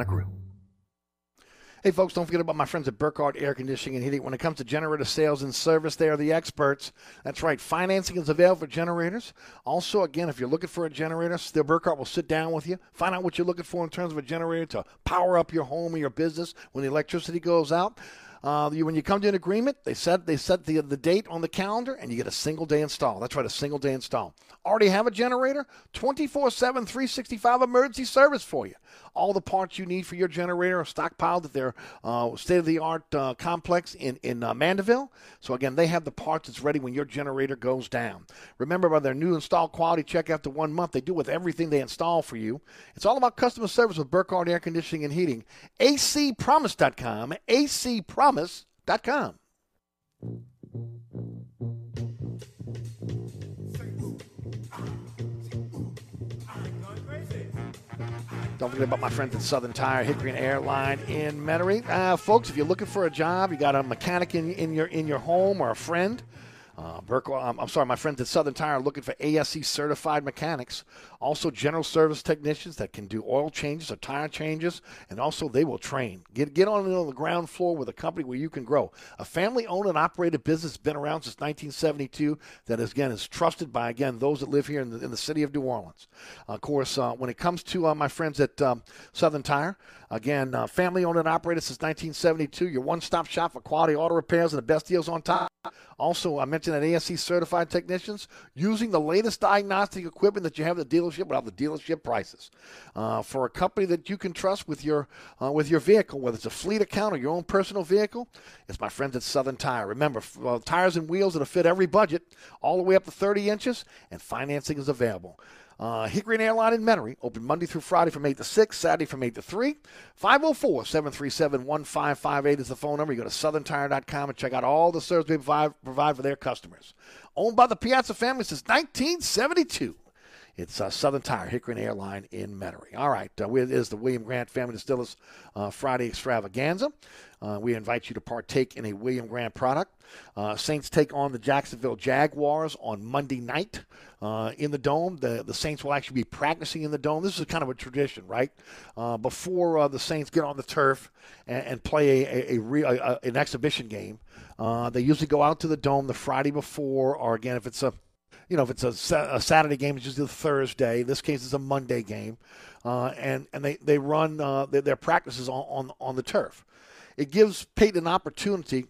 Speaker 2: Grill. Hey, folks, don't forget about my friends at Burkhardt Air Conditioning and Heating. When it comes to generator sales and service, they are the experts. That's right. Financing is available for generators. Also, again, if you're looking for a generator, still Burkhardt will sit down with you, find out what you're looking for in terms of a generator to power up your home or your business when the electricity goes out. Uh, you, when you come to an agreement, they set they set the the date on the calendar, and you get a single day install. That's right, a single day install. Already have a generator? 24 7, 365 emergency service for you. All the parts you need for your generator are stockpiled at their uh, state of the art uh, complex in, in uh, Mandeville. So, again, they have the parts that's ready when your generator goes down. Remember, by their new install quality check after one month, they do with everything they install for you. It's all about customer service with Burkhardt Air Conditioning and Heating. acpromise.com, acpromise.com. Don't forget about my friends at Southern Tire, Hickory and Airline in Metairie. Uh, folks, if you're looking for a job, you got a mechanic in, in your in your home or a friend. Uh, um, I'm sorry, my friends at Southern Tire are looking for ASE certified mechanics, also general service technicians that can do oil changes or tire changes, and also they will train. Get get on the ground floor with a company where you can grow. A family-owned and operated business been around since 1972. That is, again is trusted by again those that live here in the, in the city of New Orleans. Of course, uh, when it comes to uh, my friends at um, Southern Tire, again uh, family-owned and operated since 1972. Your one-stop shop for quality auto repairs and the best deals on top. Also, I mentioned that ASC certified technicians using the latest diagnostic equipment that you have at the dealership without the dealership prices. Uh, for a company that you can trust with your uh, with your vehicle, whether it's a fleet account or your own personal vehicle, it's my friends at Southern Tire. Remember, uh, tires and wheels that'll fit every budget, all the way up to 30 inches, and financing is available. Uh, Hickory and Airline in Metairie, open Monday through Friday from 8 to 6, Saturday from 8 to 3. 504 737 1558 is the phone number. You go to southerntire.com and check out all the service they provide, provide for their customers. Owned by the Piazza family since 1972. It's uh, Southern Tire, Hickory and Airline in Metairie. All right, uh, it is the William Grant Family Distillers uh, Friday Extravaganza. Uh, we invite you to partake in a William Grant product. Uh, Saints take on the Jacksonville Jaguars on Monday night uh, in the Dome. The, the Saints will actually be practicing in the Dome. This is kind of a tradition, right? Uh, before uh, the Saints get on the turf and, and play a, a, a, re, a, an exhibition game, uh, they usually go out to the Dome the Friday before, or again, if it's a you know, if it's a, a Saturday game, it's usually a Thursday. In this case, it's a Monday game, uh, and and they they run uh, their, their, practices on, on on the turf. It gives Payton an opportunity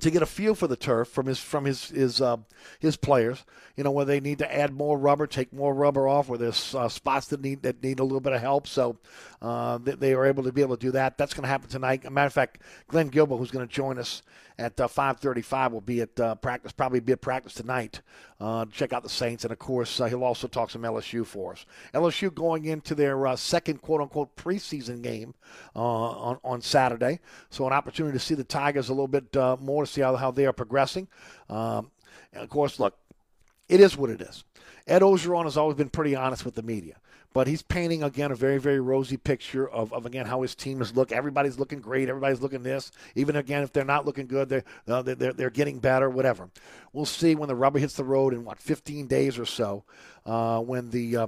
Speaker 2: to get a feel for the turf from his from his his uh, his players. You know where they need to add more rubber, take more rubber off, where there's uh, spots that need that need a little bit of help. So uh, they, are able to be able to do that. That's going to happen tonight. As a matter of fact, Glenn Guilbeau, who's going to join us at uh, 5:35, will be at uh, practice. Probably be at practice tonight. Uh, check out the Saints, and of course he'll also talk some LSU for us. LSU going into their second quote unquote preseason game on on Saturday, so an opportunity to see the Tigers a little bit more to see how, how they are progressing. Um, of course, look, it is what it is. Ed Orgeron has always been pretty honest with the media, but he's painting again a very, very rosy picture of, of again how his team is look. Everybody's looking great. Everybody's looking this. Even again, if they're not looking good, they're uh, they're they're getting better. Whatever. We'll see when the rubber hits the road in what 15 days or so, uh, when the uh,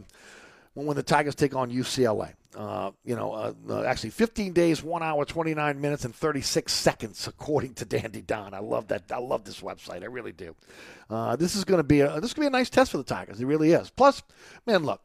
Speaker 2: when the Tigers take on UCLA. Uh, you know, uh, uh, actually 15 days, 1 hour, 29 minutes, and 36 seconds, according to Dandy Don. I love that. I love this website. I really do. Uh, this is going to be a this is going to be a nice test for the Tigers. It really is. Plus, man, look,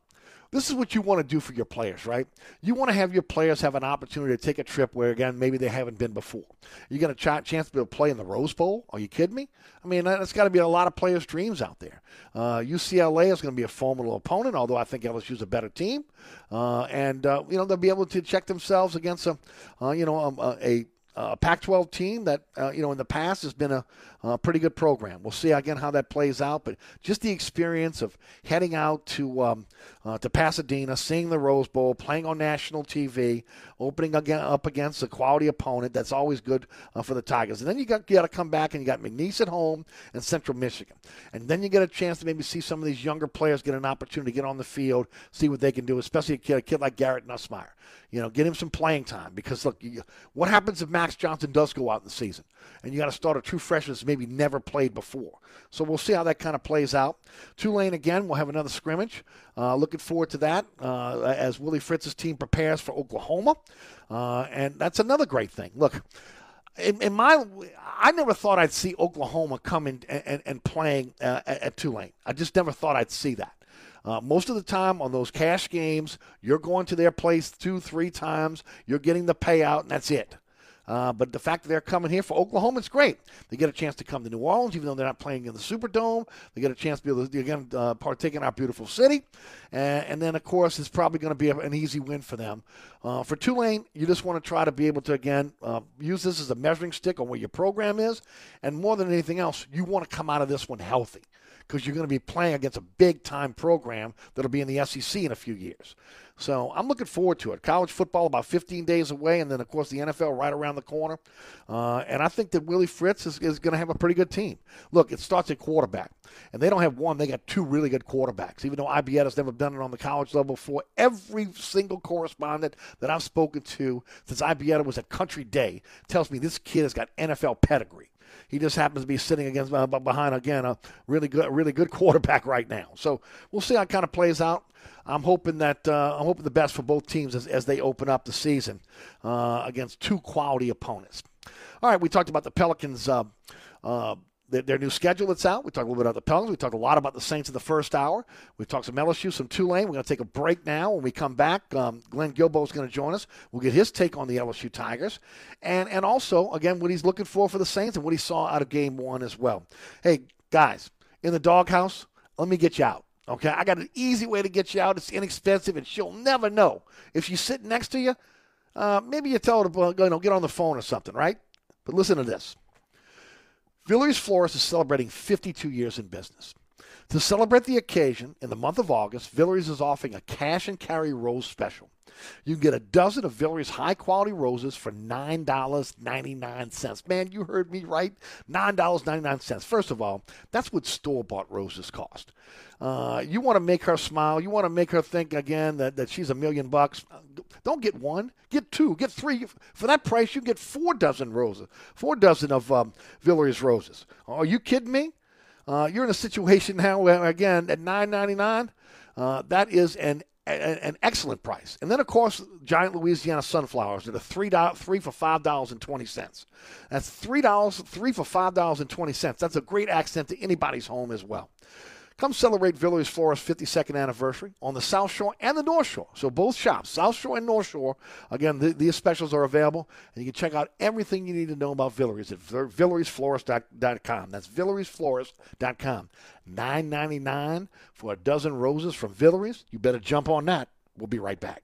Speaker 2: this is what you want to do for your players, right? You want to have your players have an opportunity to take a trip where, again, maybe they haven't been before. You got a ch- chance to be able to play in the Rose Bowl? Are you kidding me? I mean, that's got to be a lot of players' dreams out there. Uh, UCLA is going to be a formidable opponent, although I think LSU's a better team. Uh, and, uh, you know, they'll be able to check themselves against a, uh, you know, um, a, a a Pac-12 team that uh, you know in the past has been a, a, pretty good program. We'll see again how that plays out, but just the experience of heading out to um, uh, to Pasadena, seeing the Rose Bowl, playing on national TV, opening again up against a quality opponent. That's always good uh, for the Tigers. And then you got you got to come back and you got McNeese at home and Central Michigan, and then you get a chance to maybe see some of these younger players get an opportunity to get on the field, see what they can do, especially a kid, a kid like Garrett Nussmeier. You know, get him some playing time because look, you, what happens if Max Johnson does go out in the season and you got to start a true freshman that's maybe never played before? So we'll see how that kind of plays out. Tulane again, we'll have another scrimmage. Uh, looking forward to that uh, as Willie Fritz's team prepares for Oklahoma, uh, and that's another great thing. Look. In, in, my, I never thought I'd see Oklahoma coming and, and, playing uh, at, at Tulane. I just never thought I'd see that. Uh, most of the time on those cash games, you're going to their place two, three times. You're getting the payout, and that's it. Uh, but the fact that they're coming here for Oklahoma, it's great. They get a chance to come to New Orleans, even though they're not playing in the Superdome. They get a chance to be able to again uh, partake in our beautiful city, and, and then of course it's probably going to be an easy win for them. Uh, for Tulane, you just want to try to be able to again uh, use this as a measuring stick on where your program is, and more than anything else, you want to come out of this one healthy because you're going to be playing against a big time program that'll be in the SEC in a few years. So I'm looking forward to it. College football about 15 days away, and then of course the NFL right around the corner. Uh, and I think that Willie Fritz is, is going to have a pretty good team. Look, it starts at quarterback, and they don't have one; they got two really good quarterbacks. Even though has never done it on the college level before, every single correspondent that I've spoken to since Ibieta was at Country Day tells me this kid has got NFL pedigree. He just happens to be sitting against uh, behind again a really good, really good quarterback right now. So we'll see how it kind of plays out. I'm hoping that uh, I'm hoping the best for both teams as, as they open up the season uh, against two quality opponents. All right, we talked about the Pelicans. Uh, uh their, new schedule that's out. We talked a little bit about the Pelicans. We talked a lot about the Saints in the first hour. We talked some LSU, some Tulane. We're going to take a break now. When we come back, um, Glenn Guilbeau is going to join us. We'll get his take on the LSU Tigers, and and also again what he's looking for for the Saints and what he saw out of Game One as well. Hey guys, in the doghouse, let me get you out. Okay, I got an easy way to get you out. It's inexpensive, and she'll never know if she's sitting next to you. Uh, maybe you tell her to you know get on the phone or something, right? But listen to this. Villere's Florist is celebrating 52 years in business. To celebrate the occasion, in the month of August, Villere's is offering a cash and carry rose special. You can get a dozen of Villere's high quality roses for $9.99. Man, you heard me right. $9.99. First of all, that's what store bought roses cost. Uh, you want to make her smile. You want to make her think again that, that she's a million bucks. Don't get one. Get two. Get three. For that price, you get four dozen roses. Four dozen of um, roses. Are you kidding me? Uh, you're in a situation now where, again, at $9.99, uh, that is an an excellent price. And then, of course, giant Louisiana sunflowers at a three three for five dollars and twenty cents. That's three dollars three for five dollars and twenty cents. That's a great accent to anybody's home as well. Come celebrate Villere's Florist 52nd anniversary on the South Shore and the North Shore. So both shops, South Shore and North Shore, again, the, these specials are available, and you can check out everything you need to know about Villere's at villeriesflorist.com. That's villeriesflorist.com. Nine ninety nine for a dozen roses from Villere's. You better jump on that. We'll be right back.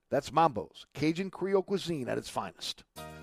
Speaker 2: That's Mambo's, Cajun Creole cuisine at its finest.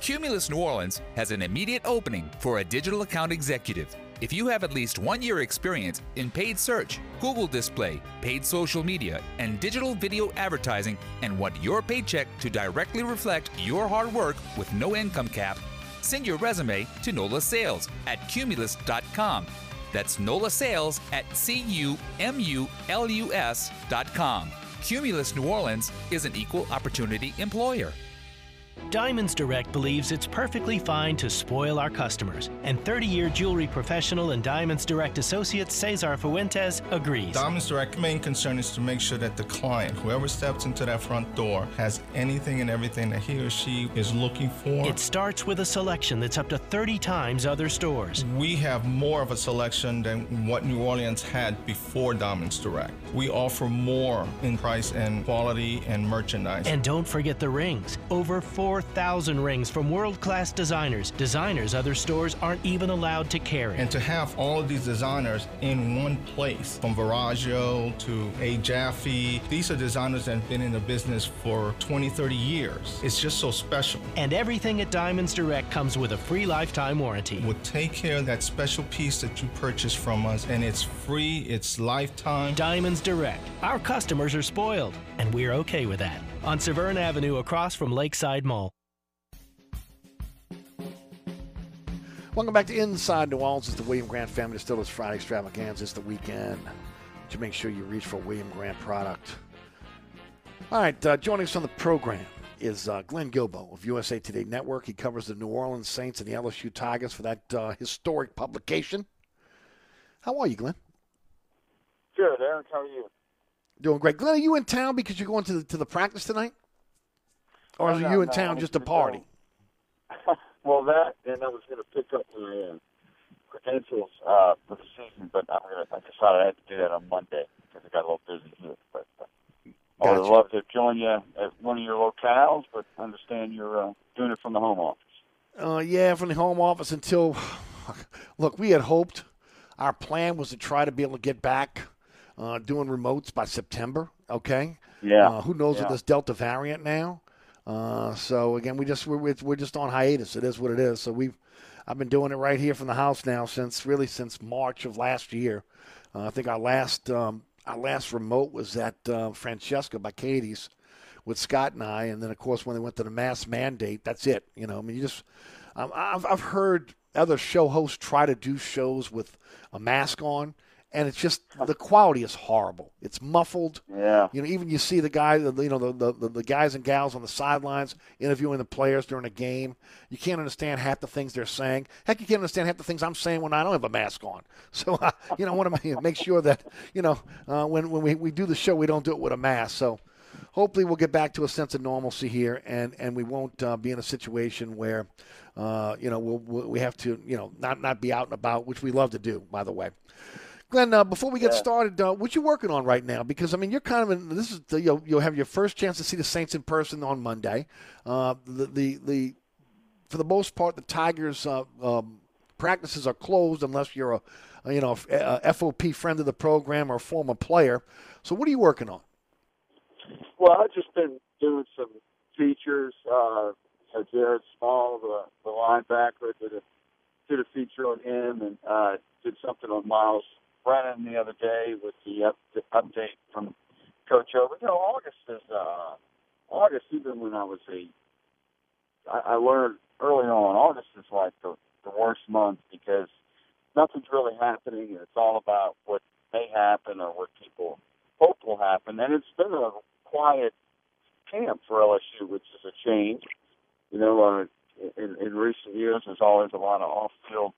Speaker 8: Cumulus New Orleans has an immediate opening for a digital account executive. If you have at least one year experience in paid search, Google display, paid social media, and digital video advertising, and want your paycheck to directly reflect your hard work with no income cap, send your resume to NOLA Sales at cumulus.com. That's NOLA Sales at C-U-M-U-L-U-S.com. Cumulus New Orleans is an equal opportunity employer.
Speaker 11: Diamonds Direct believes it's perfectly fine to spoil our customers, and 30 year jewelry professional and Diamonds Direct associate Cesar Fuentes agrees.
Speaker 17: Diamonds Direct main concern is to make sure that the client, whoever steps into that front door, has anything and everything that he or she is looking for.
Speaker 11: It starts with a selection that's up to 30 times other stores.
Speaker 17: We have more of a selection than what New Orleans had before Diamonds Direct. We offer more in price and quality and merchandise.
Speaker 11: And don't forget the rings. Over 4,000 rings from world class designers. Designers other stores aren't even allowed to carry.
Speaker 17: And to have all of these designers in one place, from Verragio to A. Jaffe, these are designers that have been in the business for 20, 30 years. It's just so special.
Speaker 11: And everything at Diamonds Direct comes with a free lifetime warranty.
Speaker 17: We'll take care of that special piece that you purchased from us, and it's free, it's lifetime.
Speaker 11: Diamonds Direct. Our customers are spoiled, and we're okay with that. On Severn Avenue across from Lakeside Mall.
Speaker 2: Welcome back to Inside New Orleans. It's the William Grant Family Distillers Friday Extravaganza. It's the weekend. To make sure you reach for William Grant product. All right, uh, joining us on the program is uh, Glenn Guilbeau of USA Today Network. He covers the New Orleans Saints and the LSU Tigers for that uh, historic publication. How are you, Glenn?
Speaker 18: Good, Eric. How are you?
Speaker 2: Doing great. Glenn, are you in town because you're going to the, to the practice tonight? Or
Speaker 18: No,
Speaker 2: are
Speaker 18: no,
Speaker 2: you in
Speaker 18: no,
Speaker 2: town just to party?
Speaker 18: Well, that, and I was going to pick up my uh, credentials uh, for the season, but I'm gonna, I decided I had to do that on Monday because I got a little busy here. But uh, I would love to join you at one of your locales, but I understand you're uh, doing it from the home office.
Speaker 2: Uh, yeah, from the home office until. Look, we had hoped. Our plan was to try to be able to get back uh, doing remotes by September. Okay.
Speaker 18: Yeah.
Speaker 2: Uh, who knows
Speaker 18: Yeah.
Speaker 2: with this Delta variant now? Uh, so again, we just we're, we're just on hiatus. It is what it is. So we've I've been doing it right here from the house now since really since March of last year. Uh, I think our last um, our last remote was at uh, Francesca by Katie's with Scott and I, and then of course when they went to the mass mandate, that's it. You know, I mean, you just um, I've I've heard other show hosts try to do shows with a mask on, and it's just the quality is horrible. It's muffled.
Speaker 18: Yeah.
Speaker 2: You know, even you see the guy, you know, the, the the guys and gals on the sidelines interviewing the players during a game. You can't understand half the things they're saying. Heck, you can't understand half the things I'm saying when I don't have a mask on. So, uh, you know, I want to make sure that you know uh, when when we, we do the show, we don't do it with a mask. So, hopefully, we'll get back to a sense of normalcy here, and and we won't uh, be in a situation where, uh, you know, we'll, we'll, we have to, you know, not not be out and about, which we love to do, by the way. Glenn, uh, before we get
Speaker 18: Yeah.
Speaker 2: started, uh, what you working on right now? Because I mean, you're kind of in. This is the, you'll you'll have your first chance to see the Saints in person on Monday. Uh, the, the the for the most part, the Tigers uh, um, practices are closed unless you're a, a, you know a, a FOP friend of the program or a former player. So, what are you working on?
Speaker 18: Well, I've just been doing some features. Uh, so Jared Small, the, the linebacker, did a did a feature on him, and uh, did something on Miles Brennan the other day with the, up, update from Coach O. But you know, August is uh, August. Even when I was a, I, I learned early on. August is like the the worst month because nothing's really happening, it's all about what may happen or what people hope will happen. And it's been a quiet camp for LSU, which is a change. You know, uh, in, in recent years, there's always a lot of off-field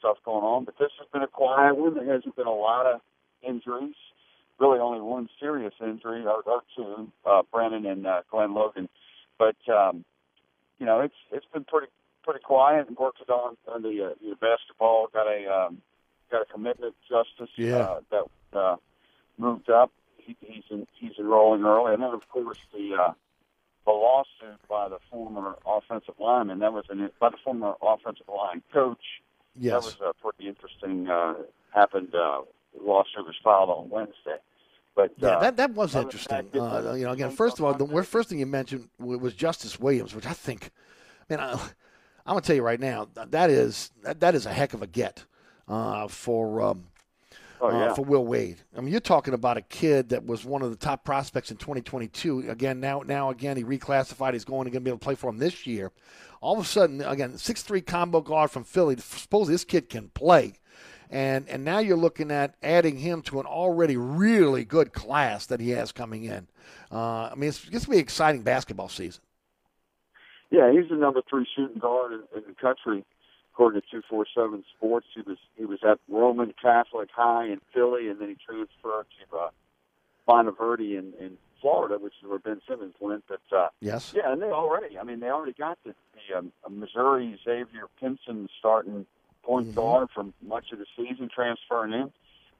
Speaker 18: stuff going on, but this has been a quiet one. There hasn't been a lot of injuries. Really, only one serious injury, or, or two, uh, Brennan and uh, Glenn Logan. But um, you know, it's it's been pretty pretty quiet. And worked on on the, uh, the basketball. Got a um, got a commitment justice
Speaker 2: Yeah.
Speaker 18: uh, that uh, moved up. He, he's in, he's enrolling early, and then of course the uh, the lawsuit by the former offensive lineman. That was an by the former offensive line coach.
Speaker 2: Yes.
Speaker 18: That was uh, pretty interesting. Uh, happened. Uh, lawsuit was filed on Wednesday. But
Speaker 2: Yeah,
Speaker 18: uh,
Speaker 2: that that was interesting. Uh, you know, again, first of all, the first thing you mentioned was Justice Williams, which I think, man, I, I'm gonna tell you right now, that is that, that is a heck of a get uh, for. Um,
Speaker 18: Oh,
Speaker 2: uh, for Will Wade. I mean, you're talking about a kid that was one of the top prospects in 2022. Again, now, now again, he reclassified. He's going to be able to play for him this year. All of a sudden, again, six-three combo guard from Philly. Suppose this kid can play, and and now you're looking at adding him to an already really good class that he has coming in. Uh, I mean, it's, it's going to be an exciting basketball season.
Speaker 18: Yeah, he's the number three shooting guard in, in the country, according to two four seven Sports. He was he was at Roman Catholic High in Philly, and then he transferred to uh, Montverde in, in Florida, which is where Ben Simmons went. But uh,
Speaker 2: Yes.
Speaker 18: yeah, and they already, I mean, they already got the, the um, Missouri Xavier Pinson starting point guard from much of the season transferring in,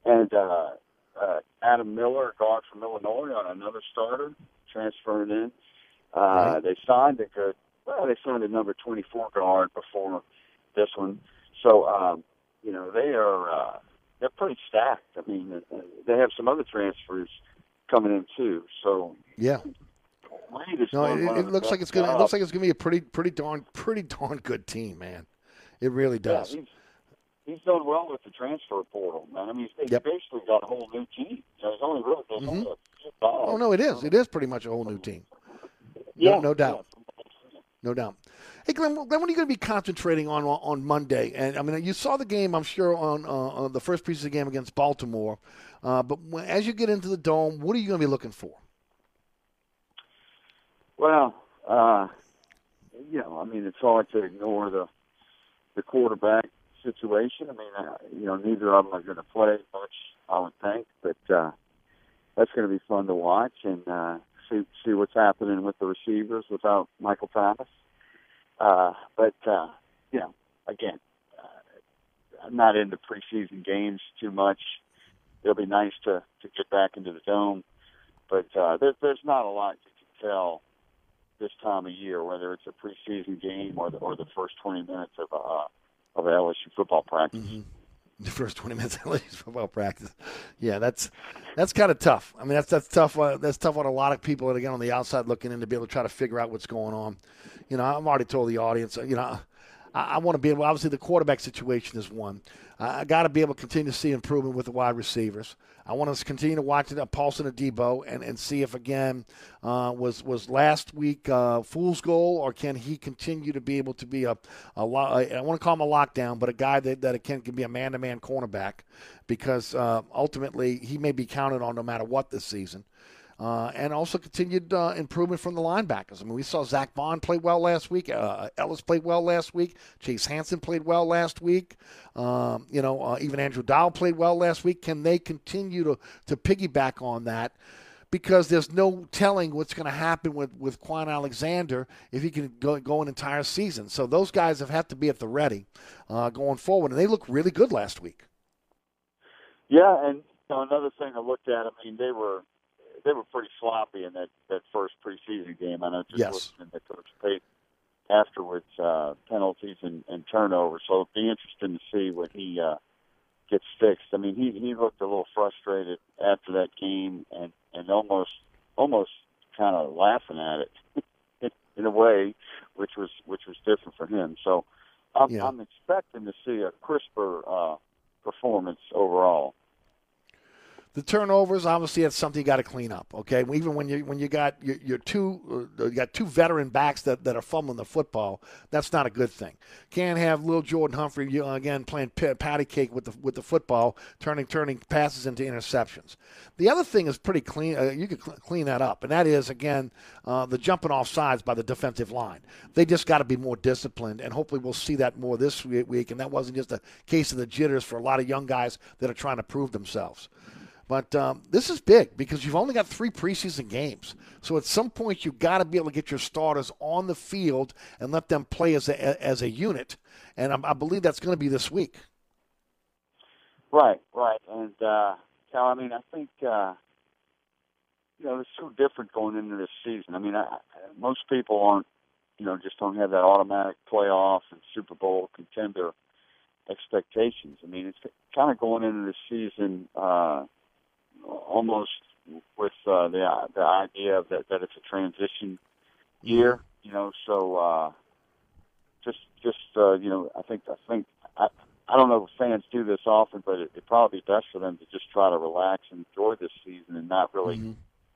Speaker 18: and uh, uh, Adam Miller, guard from Illinois, on another starter transferring in. Uh,
Speaker 2: Right.
Speaker 18: They signed a good, well, they signed a number 24 guard before this one. So, um, you know, they are, uh, they're pretty stacked. I mean, uh, they have some other transfers coming in too. So,
Speaker 2: Yeah. No, it, it looks like it's gonna. It looks like it's gonna be a pretty, pretty darn, pretty darn good team, man. It really does.
Speaker 18: Yeah, he's, he's done well with the transfer portal, man. I mean, he's,
Speaker 2: Yep.
Speaker 18: basically got a whole new team. You know, only really there's only a few.
Speaker 2: Oh no, it is. It is pretty much a whole new team. No,
Speaker 18: Yeah,
Speaker 2: no doubt. No doubt. Hey, Glenn, Glenn, what are you going to be concentrating on on Monday? And I mean, you saw the game, I'm sure, on, uh, on the first piece of the game against Baltimore. Uh, but as you get into the dome, what are you going to be looking for?
Speaker 18: Well, uh, you know, I mean, it's hard to ignore the the quarterback situation. I mean, uh, you know, neither of them are going to play much, I would think, but uh, that's going to be fun to watch and uh, see see what's happening with the receivers without Michael Thomas. Uh, but uh, you know, again, uh, I'm not into preseason games too much. It'll be nice to to get back into the dome, but uh, there, there's not a lot you can tell this time of year, whether it's a preseason game or the or the first 20 minutes of a of a LSU football practice.
Speaker 2: The first 20 minutes of LSU football practice. Yeah, that's that's kind of tough. I mean, that's that's tough. Uh, that's tough on a lot of people that again on the outside looking in to be able to try to figure out what's going on. You know, I've already told the audience. You know, I, I want to be able. Obviously, the quarterback situation is one. I, I got to be able to continue to see improvement with the wide receivers. I want to continue to watch it at Paulson Adebo and, and see if again uh, was was last week uh, fool's goal or can he continue to be able to be a a lo- I want to call him a lockdown, but a guy that that can, can be a man to man cornerback because uh, ultimately he may be counted on no matter what this season. Uh, and also continued uh, improvement from the linebackers. I mean, we saw Zack Baun play well last week. Uh, Elliss played well last week. Chase Hansen played well last week. Um, you know, uh, even Andrew Dow played well last week. Can they continue to, to piggyback on that? Because there's no telling what's going to happen with, with Kwon Alexander if he can go, go an entire season. So those guys have had to be at the ready uh, going forward. And they look really good last week.
Speaker 18: Yeah, and you know, another thing I looked at, I mean, they were they were pretty sloppy in that that first preseason game. I know just
Speaker 2: Yes.
Speaker 18: listening to Coach Pate afterwards, uh, penalties and, and turnovers. So it'll be interesting to see when he uh, gets fixed. I mean, he he looked a little frustrated after that game, and and almost almost kind of laughing at it in a way, which was which was different for him. So I'm,
Speaker 2: Yeah.
Speaker 18: I'm expecting to see a crisper uh, performance overall.
Speaker 2: The turnovers, obviously, that's something you got to clean up. Okay, even when you when you got your, your two uh, you got two veteran backs that, that are fumbling the football, that's not a good thing. Can't have little Jordan Humphrey you know, again playing p- patty cake with the with the football, turning turning passes into interceptions. The other thing is pretty clean. Uh, you can cl- clean that up, and that is again uh, the jumping off sides by the defensive line. They just got to be more disciplined, and hopefully we'll see that more this week. And that wasn't just a case of the jitters for a lot of young guys that are trying to prove themselves. But um, this is big because you've only got three preseason games. So at some point, you've got to be able to get your starters on the field and let them play as a, as a unit. And I, I believe that's going to be this week.
Speaker 18: Right, right. And uh Cal, I mean, I think uh you know it's so different going into this season. I mean, I, most people aren't, you know, just don't have that automatic playoff and Super Bowl contender expectations. I mean, it's kind of going into the season uh almost with uh, the the idea of that that it's a transition year. You know, so uh just just uh, you know, I think I think I I don't know if fans do this often, but it, it'd probably be best for them to just try to relax and enjoy this season and not really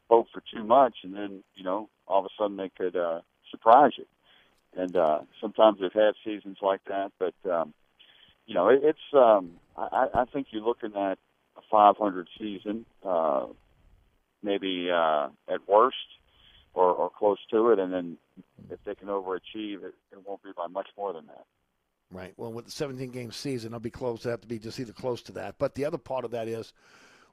Speaker 18: hope for too much, and then you know all of a sudden they could uh, surprise you. And uh, sometimes they've had seasons like that, but um, you know it, it's. Um, I, I think you're looking at 500 season, uh, maybe uh, at worst, or, or close to it, and then if they can overachieve, it, it won't be by much more than that.
Speaker 2: Right. Well, with the 17 game season, they'll be close. They have to be just either close to that. But the other part of that is,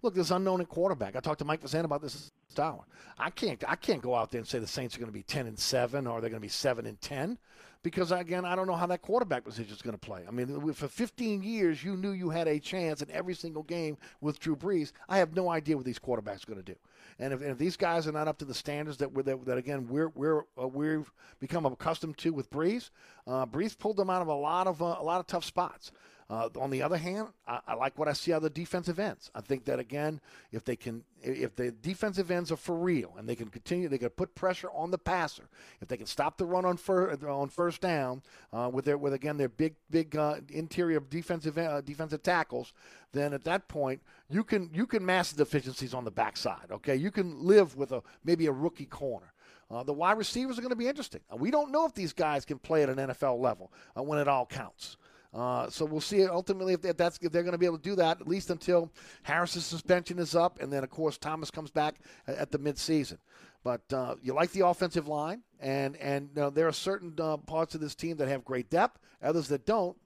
Speaker 2: look, there's unknown at quarterback. I talked to Mike Fazan about this hour. I can't. I can't go out there and say the Saints are going to be 10 and seven or they're going to be seven and 10 because again, I don't know how that quarterback position is going to play. I mean, for 15 years, you knew you had a chance in every single game with Drew Brees. I have no idea what these quarterbacks are going to do. And if, and if, these guys are not up to the standards that we're that, that again we're we're uh, we've become accustomed to with Brees, uh, Brees pulled them out of a lot of uh, a lot of tough spots. Uh, on the other hand, I, I, like what I see out of the defensive ends. I think that again, if they can, if the defensive ends are for real and they can continue, they can put pressure on the passer. If they can stop the run on fir- on first down uh, with their with again their big big uh, interior defensive uh, defensive tackles, then at that point you can you can mask the deficiencies on the backside. Okay, you can live with a maybe a rookie corner. Uh, the wide receivers are going to be interesting. we don't know if these guys can play at an NFL level uh, when it all counts. Uh, so we'll see ultimately if, that's if they're going to be able to do that at least until Harris's suspension is up, and then of course Thomas comes back at, at the midseason. But uh, you like the offensive line, and and you know, there are certain uh, parts of this team that have great depth, others that don't.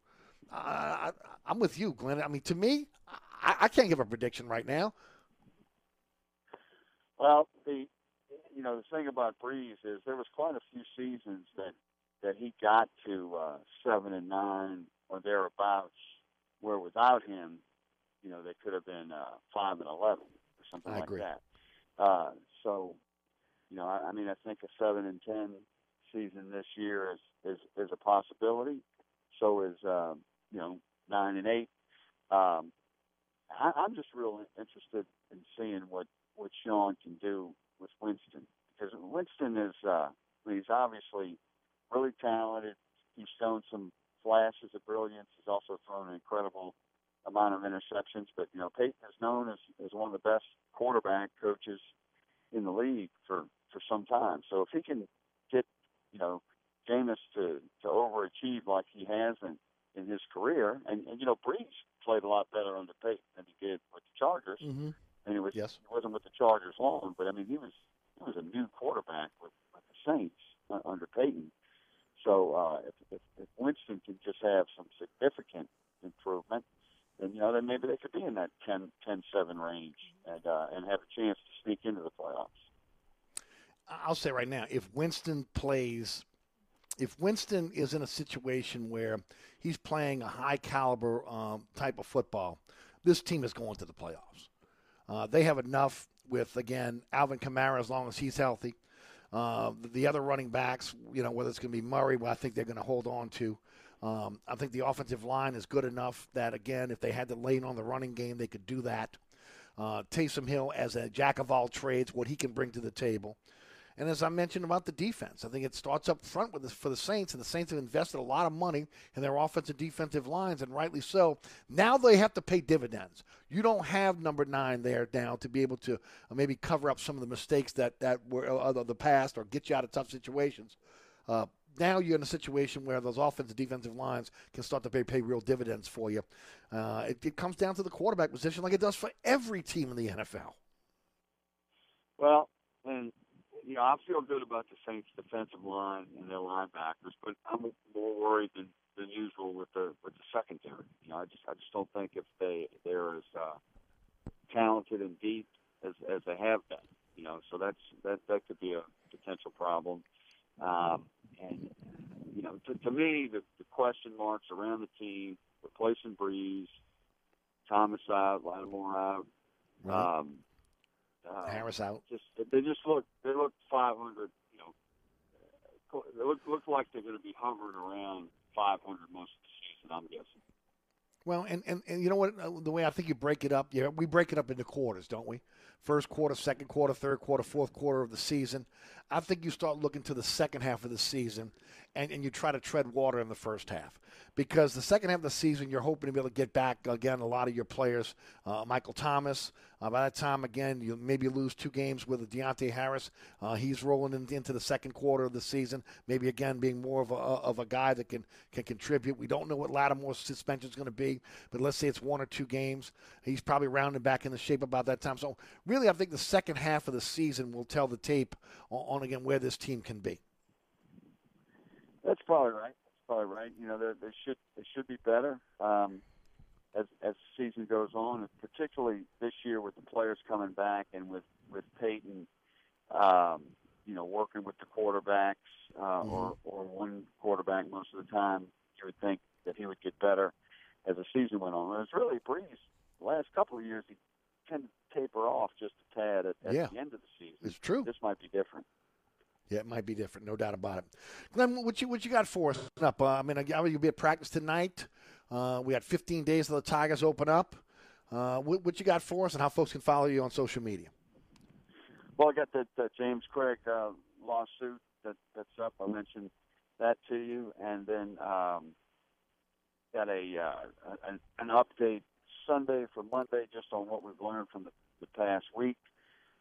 Speaker 2: I, am with you, Glenn. I mean, to me, I, I can't give a prediction right now.
Speaker 18: Well, the you know the thing about Brees is there was quite a few seasons that that he got to uh, seven and nine or thereabouts, where without him, you know, they could have been uh, five and eleven or something
Speaker 2: I
Speaker 18: like
Speaker 2: agree.
Speaker 18: that. Uh, so, you know, I, I mean, I think a seven and ten season this year is is, is a possibility. So is um, you know nine and eight. Um, I, I'm just real interested in seeing what what Sean can do with Winston because Winston is uh, I mean, he's obviously really talented. He's shown some flashes of brilliance. He's also thrown an incredible amount of interceptions. But you know, Payton is known as, as one of the best quarterback coaches in the league for for some time. So if he can get you know Jameis to to overachieve like he has in in his career, and, and you know Brees played a lot better under Payton than he did with the Chargers.
Speaker 2: Mm-hmm.
Speaker 18: And he was
Speaker 2: yes.
Speaker 18: he wasn't with the Chargers long, but I mean he was he was a new quarterback with, with the Saints uh, under Payton. So uh, if, if, if Winston can just have some significant improvement, then you know could be in that 10, 10 7 range and uh, and have a chance to sneak into the playoffs.
Speaker 2: I'll say right now, if Winston plays, if Winston is in a situation where he's playing a high caliber um, type of football, this team is going to the playoffs. Uh, they have enough with again Alvin Kamara as long as he's healthy. Uh, the other running backs, you know, whether it's going to be Murray, well, I think they're going to hold on to. Um, I think the offensive line is good enough that, again, if they had to lean on the running game, they could do that. Uh, Taysom Hill, as a jack of all trades, what he can bring to the table. And as I mentioned about the defense, I think it starts up front with for the Saints, and the Saints have invested a lot of money in their offensive defensive lines, and rightly so. Now they have to pay dividends. You don't have number nine there now to be able to uh, maybe cover up some of the mistakes that that were of uh, the past or get you out of tough situations. Uh, now you're in a situation where those offensive defensive lines can start to pay, pay real dividends for you. Uh, it, it comes down to the quarterback position, like it does for every team in the NFL.
Speaker 18: Well, and you know, I feel good about the Saints' defensive line and their linebackers, but I'm more worried than, than usual with the with the secondary. You know, I just I just don't think if they they're as uh, talented and deep as as they have been. You know, so that's that that could be a potential problem. Um, and you know, to, to me, the, the question marks around the team, replacing Brees, Thomas out, Lattimore out.
Speaker 2: Right.
Speaker 18: Um, uh,
Speaker 2: Harris out.
Speaker 18: Just they just look they look 500. You know, they look look like they're going to be hovering around 500 most of the season. I'm guessing.
Speaker 2: Well, and, and, and you know what? Uh, the way I think you break it up, yeah, we break it up into quarters, don't we? First quarter, second quarter, third quarter, fourth quarter of the season. I think you start looking to the second half of the season and, and you try to tread water in the first half. Because the second half of the season, you're hoping to be able to get back, again, a lot of your players. Uh, Michael Thomas, uh, by that time, again, you maybe lose two games with Deonte Harris. Uh, he's rolling in, into the second quarter of the season, maybe, again, being more of a, of a guy that can, can contribute. We don't know what Lattimore's suspension is going to be, but let's say it's one or two games. He's probably rounding back into shape about that time. So, really, I think the second half of the season will tell the tape on, on again, where this team can be.
Speaker 18: That's probably right. That's probably right. You know, they should they should be better um, as as the season goes on, particularly this year with the players coming back and with with Payton, um, you know, working with the quarterbacks uh,
Speaker 2: Mm-hmm.
Speaker 18: or or one quarterback most of the time. You would think that he would get better as the season went on. It's really Brees. The last couple of years, he tended to taper off just a tad at, at
Speaker 2: Yeah.
Speaker 18: the end of the season.
Speaker 2: It's true.
Speaker 18: This might be different.
Speaker 2: Yeah, it might be different, no doubt about it. Glenn, what you what you got for us up? Uh, I mean, you'll be at practice tonight. Uh, we got 15 days till the Tigers open up. Uh, what, what you got for us, and how folks can follow you on social media?
Speaker 18: Well, I got that, that James Cregg uh, lawsuit that that's up. I mentioned that to you, and then um, got a uh, an, an update Sunday for Monday just on what we've learned from the, the past week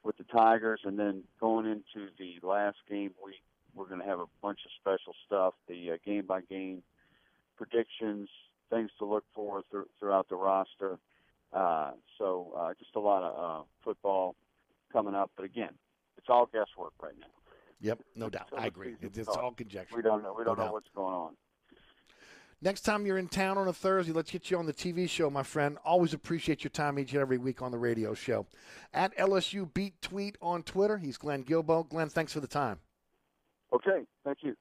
Speaker 18: with the Tigers, and then going into the last game week, we're going to have a bunch of special stuff, the uh, game by game predictions, things to look for thr- throughout the roster. Uh, so uh, just a lot of uh, football coming up, but again, it's all guesswork right now.
Speaker 2: Yep, no doubt. I agree. It's, it's all conjecture.
Speaker 18: We don't know. We don't know
Speaker 2: doubt.
Speaker 18: what's going on.
Speaker 2: Next time you're in town on a Thursday, let's get you on the TV show, my friend. Always appreciate your time each and every week on the radio show. At LSU Beat Tweet on Twitter, he's Glenn Guilbeau. Glenn, thanks for the time.
Speaker 18: Okay, thank you.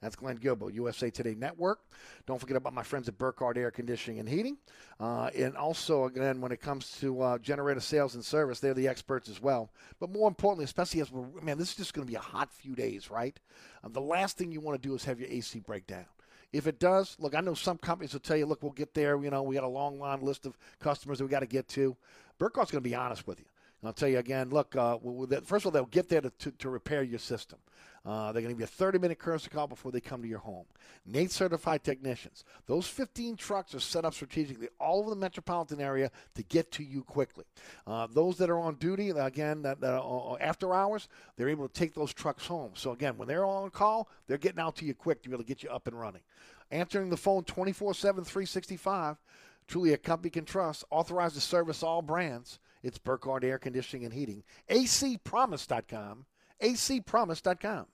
Speaker 2: That's Glenn Guilbeau, USA Today Network. Don't forget about my friends at Burkhardt Air Conditioning and Heating. Uh, and also, again, when it comes to uh, generator sales and service, they're the experts as well. But more importantly, especially as we're, man, this is just going to be a hot few days, right? Um, the last thing you want to do is have your AC break down. If it does, look, I know some companies will tell you, look, we'll get there. You know, we got a long line list of customers that we got to get to. Burkhardt's going to be honest with you. And I'll tell you again, look, uh, first of all, they'll get there to, to, to repair your system. Uh, they're going to give you a 30 minute courtesy call before they come to your home. Nate certified technicians. Those 15 trucks are set up strategically all over the metropolitan area to get to you quickly. Uh, those that are on duty, again, that, that uh, after hours, they're able to take those trucks home. So, again, when they're on call, they're getting out to you quick to be able to get you up and running. Answering the phone 24 7, 365. Truly a company can trust. Authorized to service all brands. It's Burkhardt Air Conditioning and Heating. acpromise.com. acpromise.com.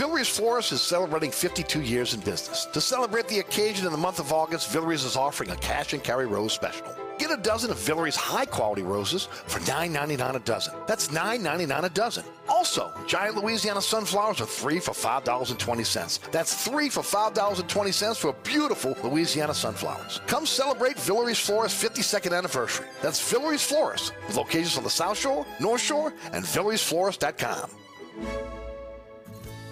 Speaker 2: Villere's Florist is celebrating 52 years in business. To celebrate the occasion in the month of August, Villere's is offering a cash and carry rose special. Get a dozen of Villere's high quality roses for $9.99 a dozen. That's $9.99 a dozen. Also, giant Louisiana sunflowers are three for $5.20. That's three for $5.20 for beautiful Louisiana sunflowers. Come celebrate Villere's Florist 52nd anniversary. That's Villere's Florist with locations on the South Shore, North Shore, and VilleriesFlorist.com.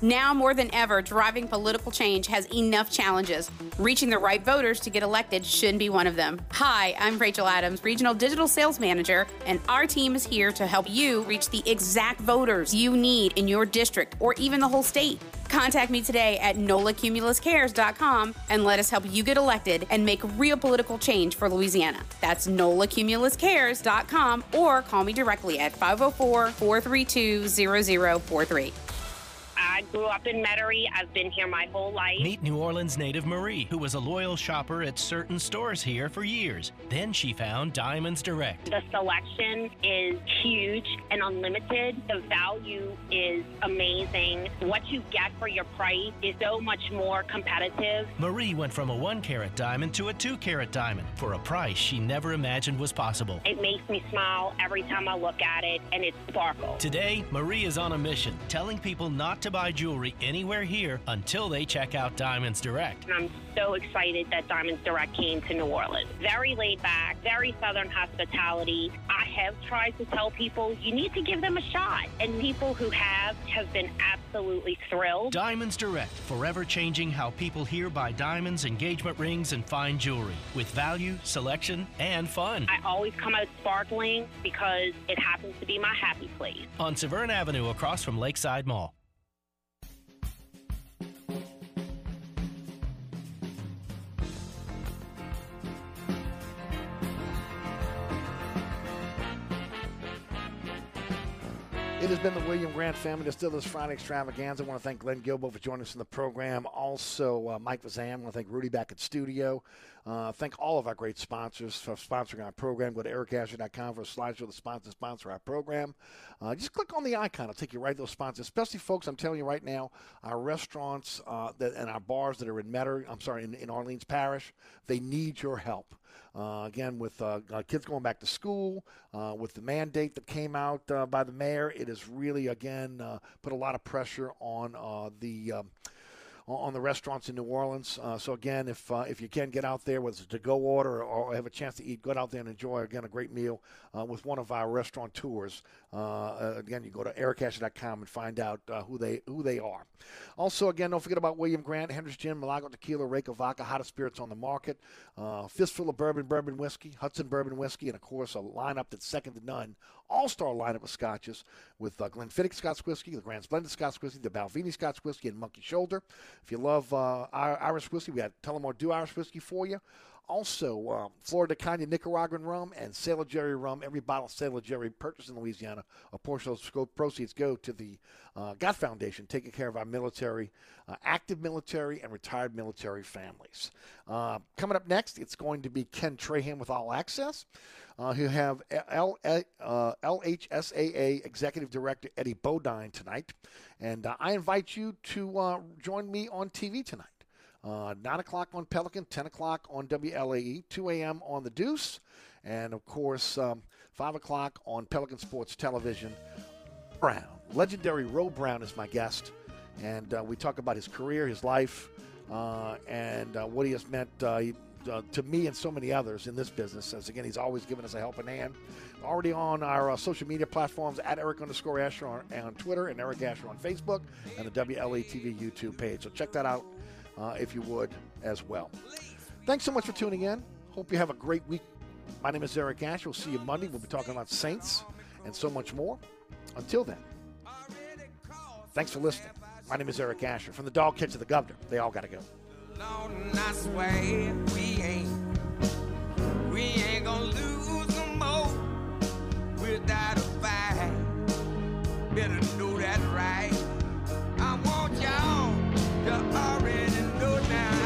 Speaker 19: Now more than ever, driving political change has enough challenges. Reaching the right voters to get elected shouldn't be one of them. Hi, I'm Rachel Adams, Regional Digital Sales Manager, and our team is here to help you reach the exact voters you need in your district or even the whole state. Contact me today at nolacumuluscares.com and let us help you get elected and make real political change for Louisiana. That's nolacumuluscares.com or call me directly at 504 432 0043.
Speaker 20: I grew up in Metairie. I've been here my whole life.
Speaker 11: Meet New Orleans native Marie, who was a loyal shopper at certain stores here for years. Then she found Diamonds Direct.
Speaker 20: The selection is huge and unlimited. The value is amazing. What you get for your price is so much more competitive.
Speaker 11: Marie went from a one carat diamond to a two carat diamond for a price she never imagined was possible.
Speaker 20: It makes me smile every time I look at it, and it sparkles.
Speaker 11: Today, Marie is on a mission, telling people not to buy jewelry anywhere here until they check out Diamonds Direct.
Speaker 20: And I'm so excited that Diamonds Direct came to New Orleans. Very laid back, very southern hospitality. I have tried to tell people you need to give them a shot, and people who have have been absolutely thrilled.
Speaker 11: Diamonds Direct, forever changing how people here buy diamonds, engagement rings, and fine jewelry with value, selection, and fun.
Speaker 20: I always come out sparkling because it happens to be my happy place.
Speaker 11: On Severn Avenue across from Lakeside Mall.
Speaker 2: It has been the William Grant family to still this Friday extravaganza. I want to thank Glenn Guilbeau for joining us in the program. Also, uh, Mike Vazam. I want to thank Rudy back at studio. Uh, thank all of our great sponsors for sponsoring our program. Go to ericasher.com for a slideshow of the sponsors sponsor our program. Uh, just click on the icon; it'll take you right to those sponsors. Especially, folks, I'm telling you right now, our restaurants uh, that and our bars that are in Metter, I'm sorry, in, in Orleans Parish, they need your help. Uh, again, with uh, uh, kids going back to school, uh, with the mandate that came out uh, by the mayor, it has really, again, put a lot of pressure on the. Um, on the restaurants in New Orleans. Uh, so again, if uh, if you can get out there, whether it's a to-go order or have a chance to eat, go out there and enjoy again a great meal uh, with one of our restaurateurs. Uh, again, you go to ericasher.com and find out uh, who they who they are. Also, again, don't forget about William Grant, Hendrick's Gin, Milagro Tequila, Reyka Vodka, hottest spirits on the market, uh, fistful of bourbon, bourbon whiskey, Hudson bourbon whiskey, and of course a lineup that's second to none. All-star lineup of scotches with uh, Glenfiddich Scotch whiskey, the Grant's Blended Scotch whiskey, the Balvenie Scotch whiskey, and Monkey Shoulder. If you love uh, Irish whiskey, we got Tullamore Dew Irish whiskey for you. Also, um, Flor de Nicaraguan rum and Sailor Jerry rum. Every bottle of Sailor Jerry purchased in Louisiana, a portion of those proceeds go to the uh, GOT Foundation, taking care of our military, uh, active military, and retired military families. Uh, coming up next, it's going to be Ken Trahan with All Access. Uh, who have L- uh, LHSAA Executive Director Eddie Bonine tonight. And uh, I invite you to uh, join me on TV tonight. Uh, 9 o'clock on Pelican, 10 o'clock on WLAE, 2 a.m. on The Deuce, and of course, um, 5 o'clock on Pelican Sports Television. Brown, legendary Ro Brown, is my guest, and uh, we talk about his career, his life, uh, and uh, what he has meant uh, uh, to me and so many others in this business. As again, he's always given us a helping hand. Already on our social media platforms at Eric underscore Asher on, on Twitter and Eric Asher on Facebook and the WLA TV YouTube page. So check that out uh, if you would as well. Thanks so much for tuning in. Hope you have a great week. My name is Eric Ash. We'll see you Monday. We'll be talking about Saints and so much more. Until then, thanks for listening. My name is Eric Asher. From the dog Catcher. to the governor, they all got to go.
Speaker 15: Better do that right. I want y'all to already good now.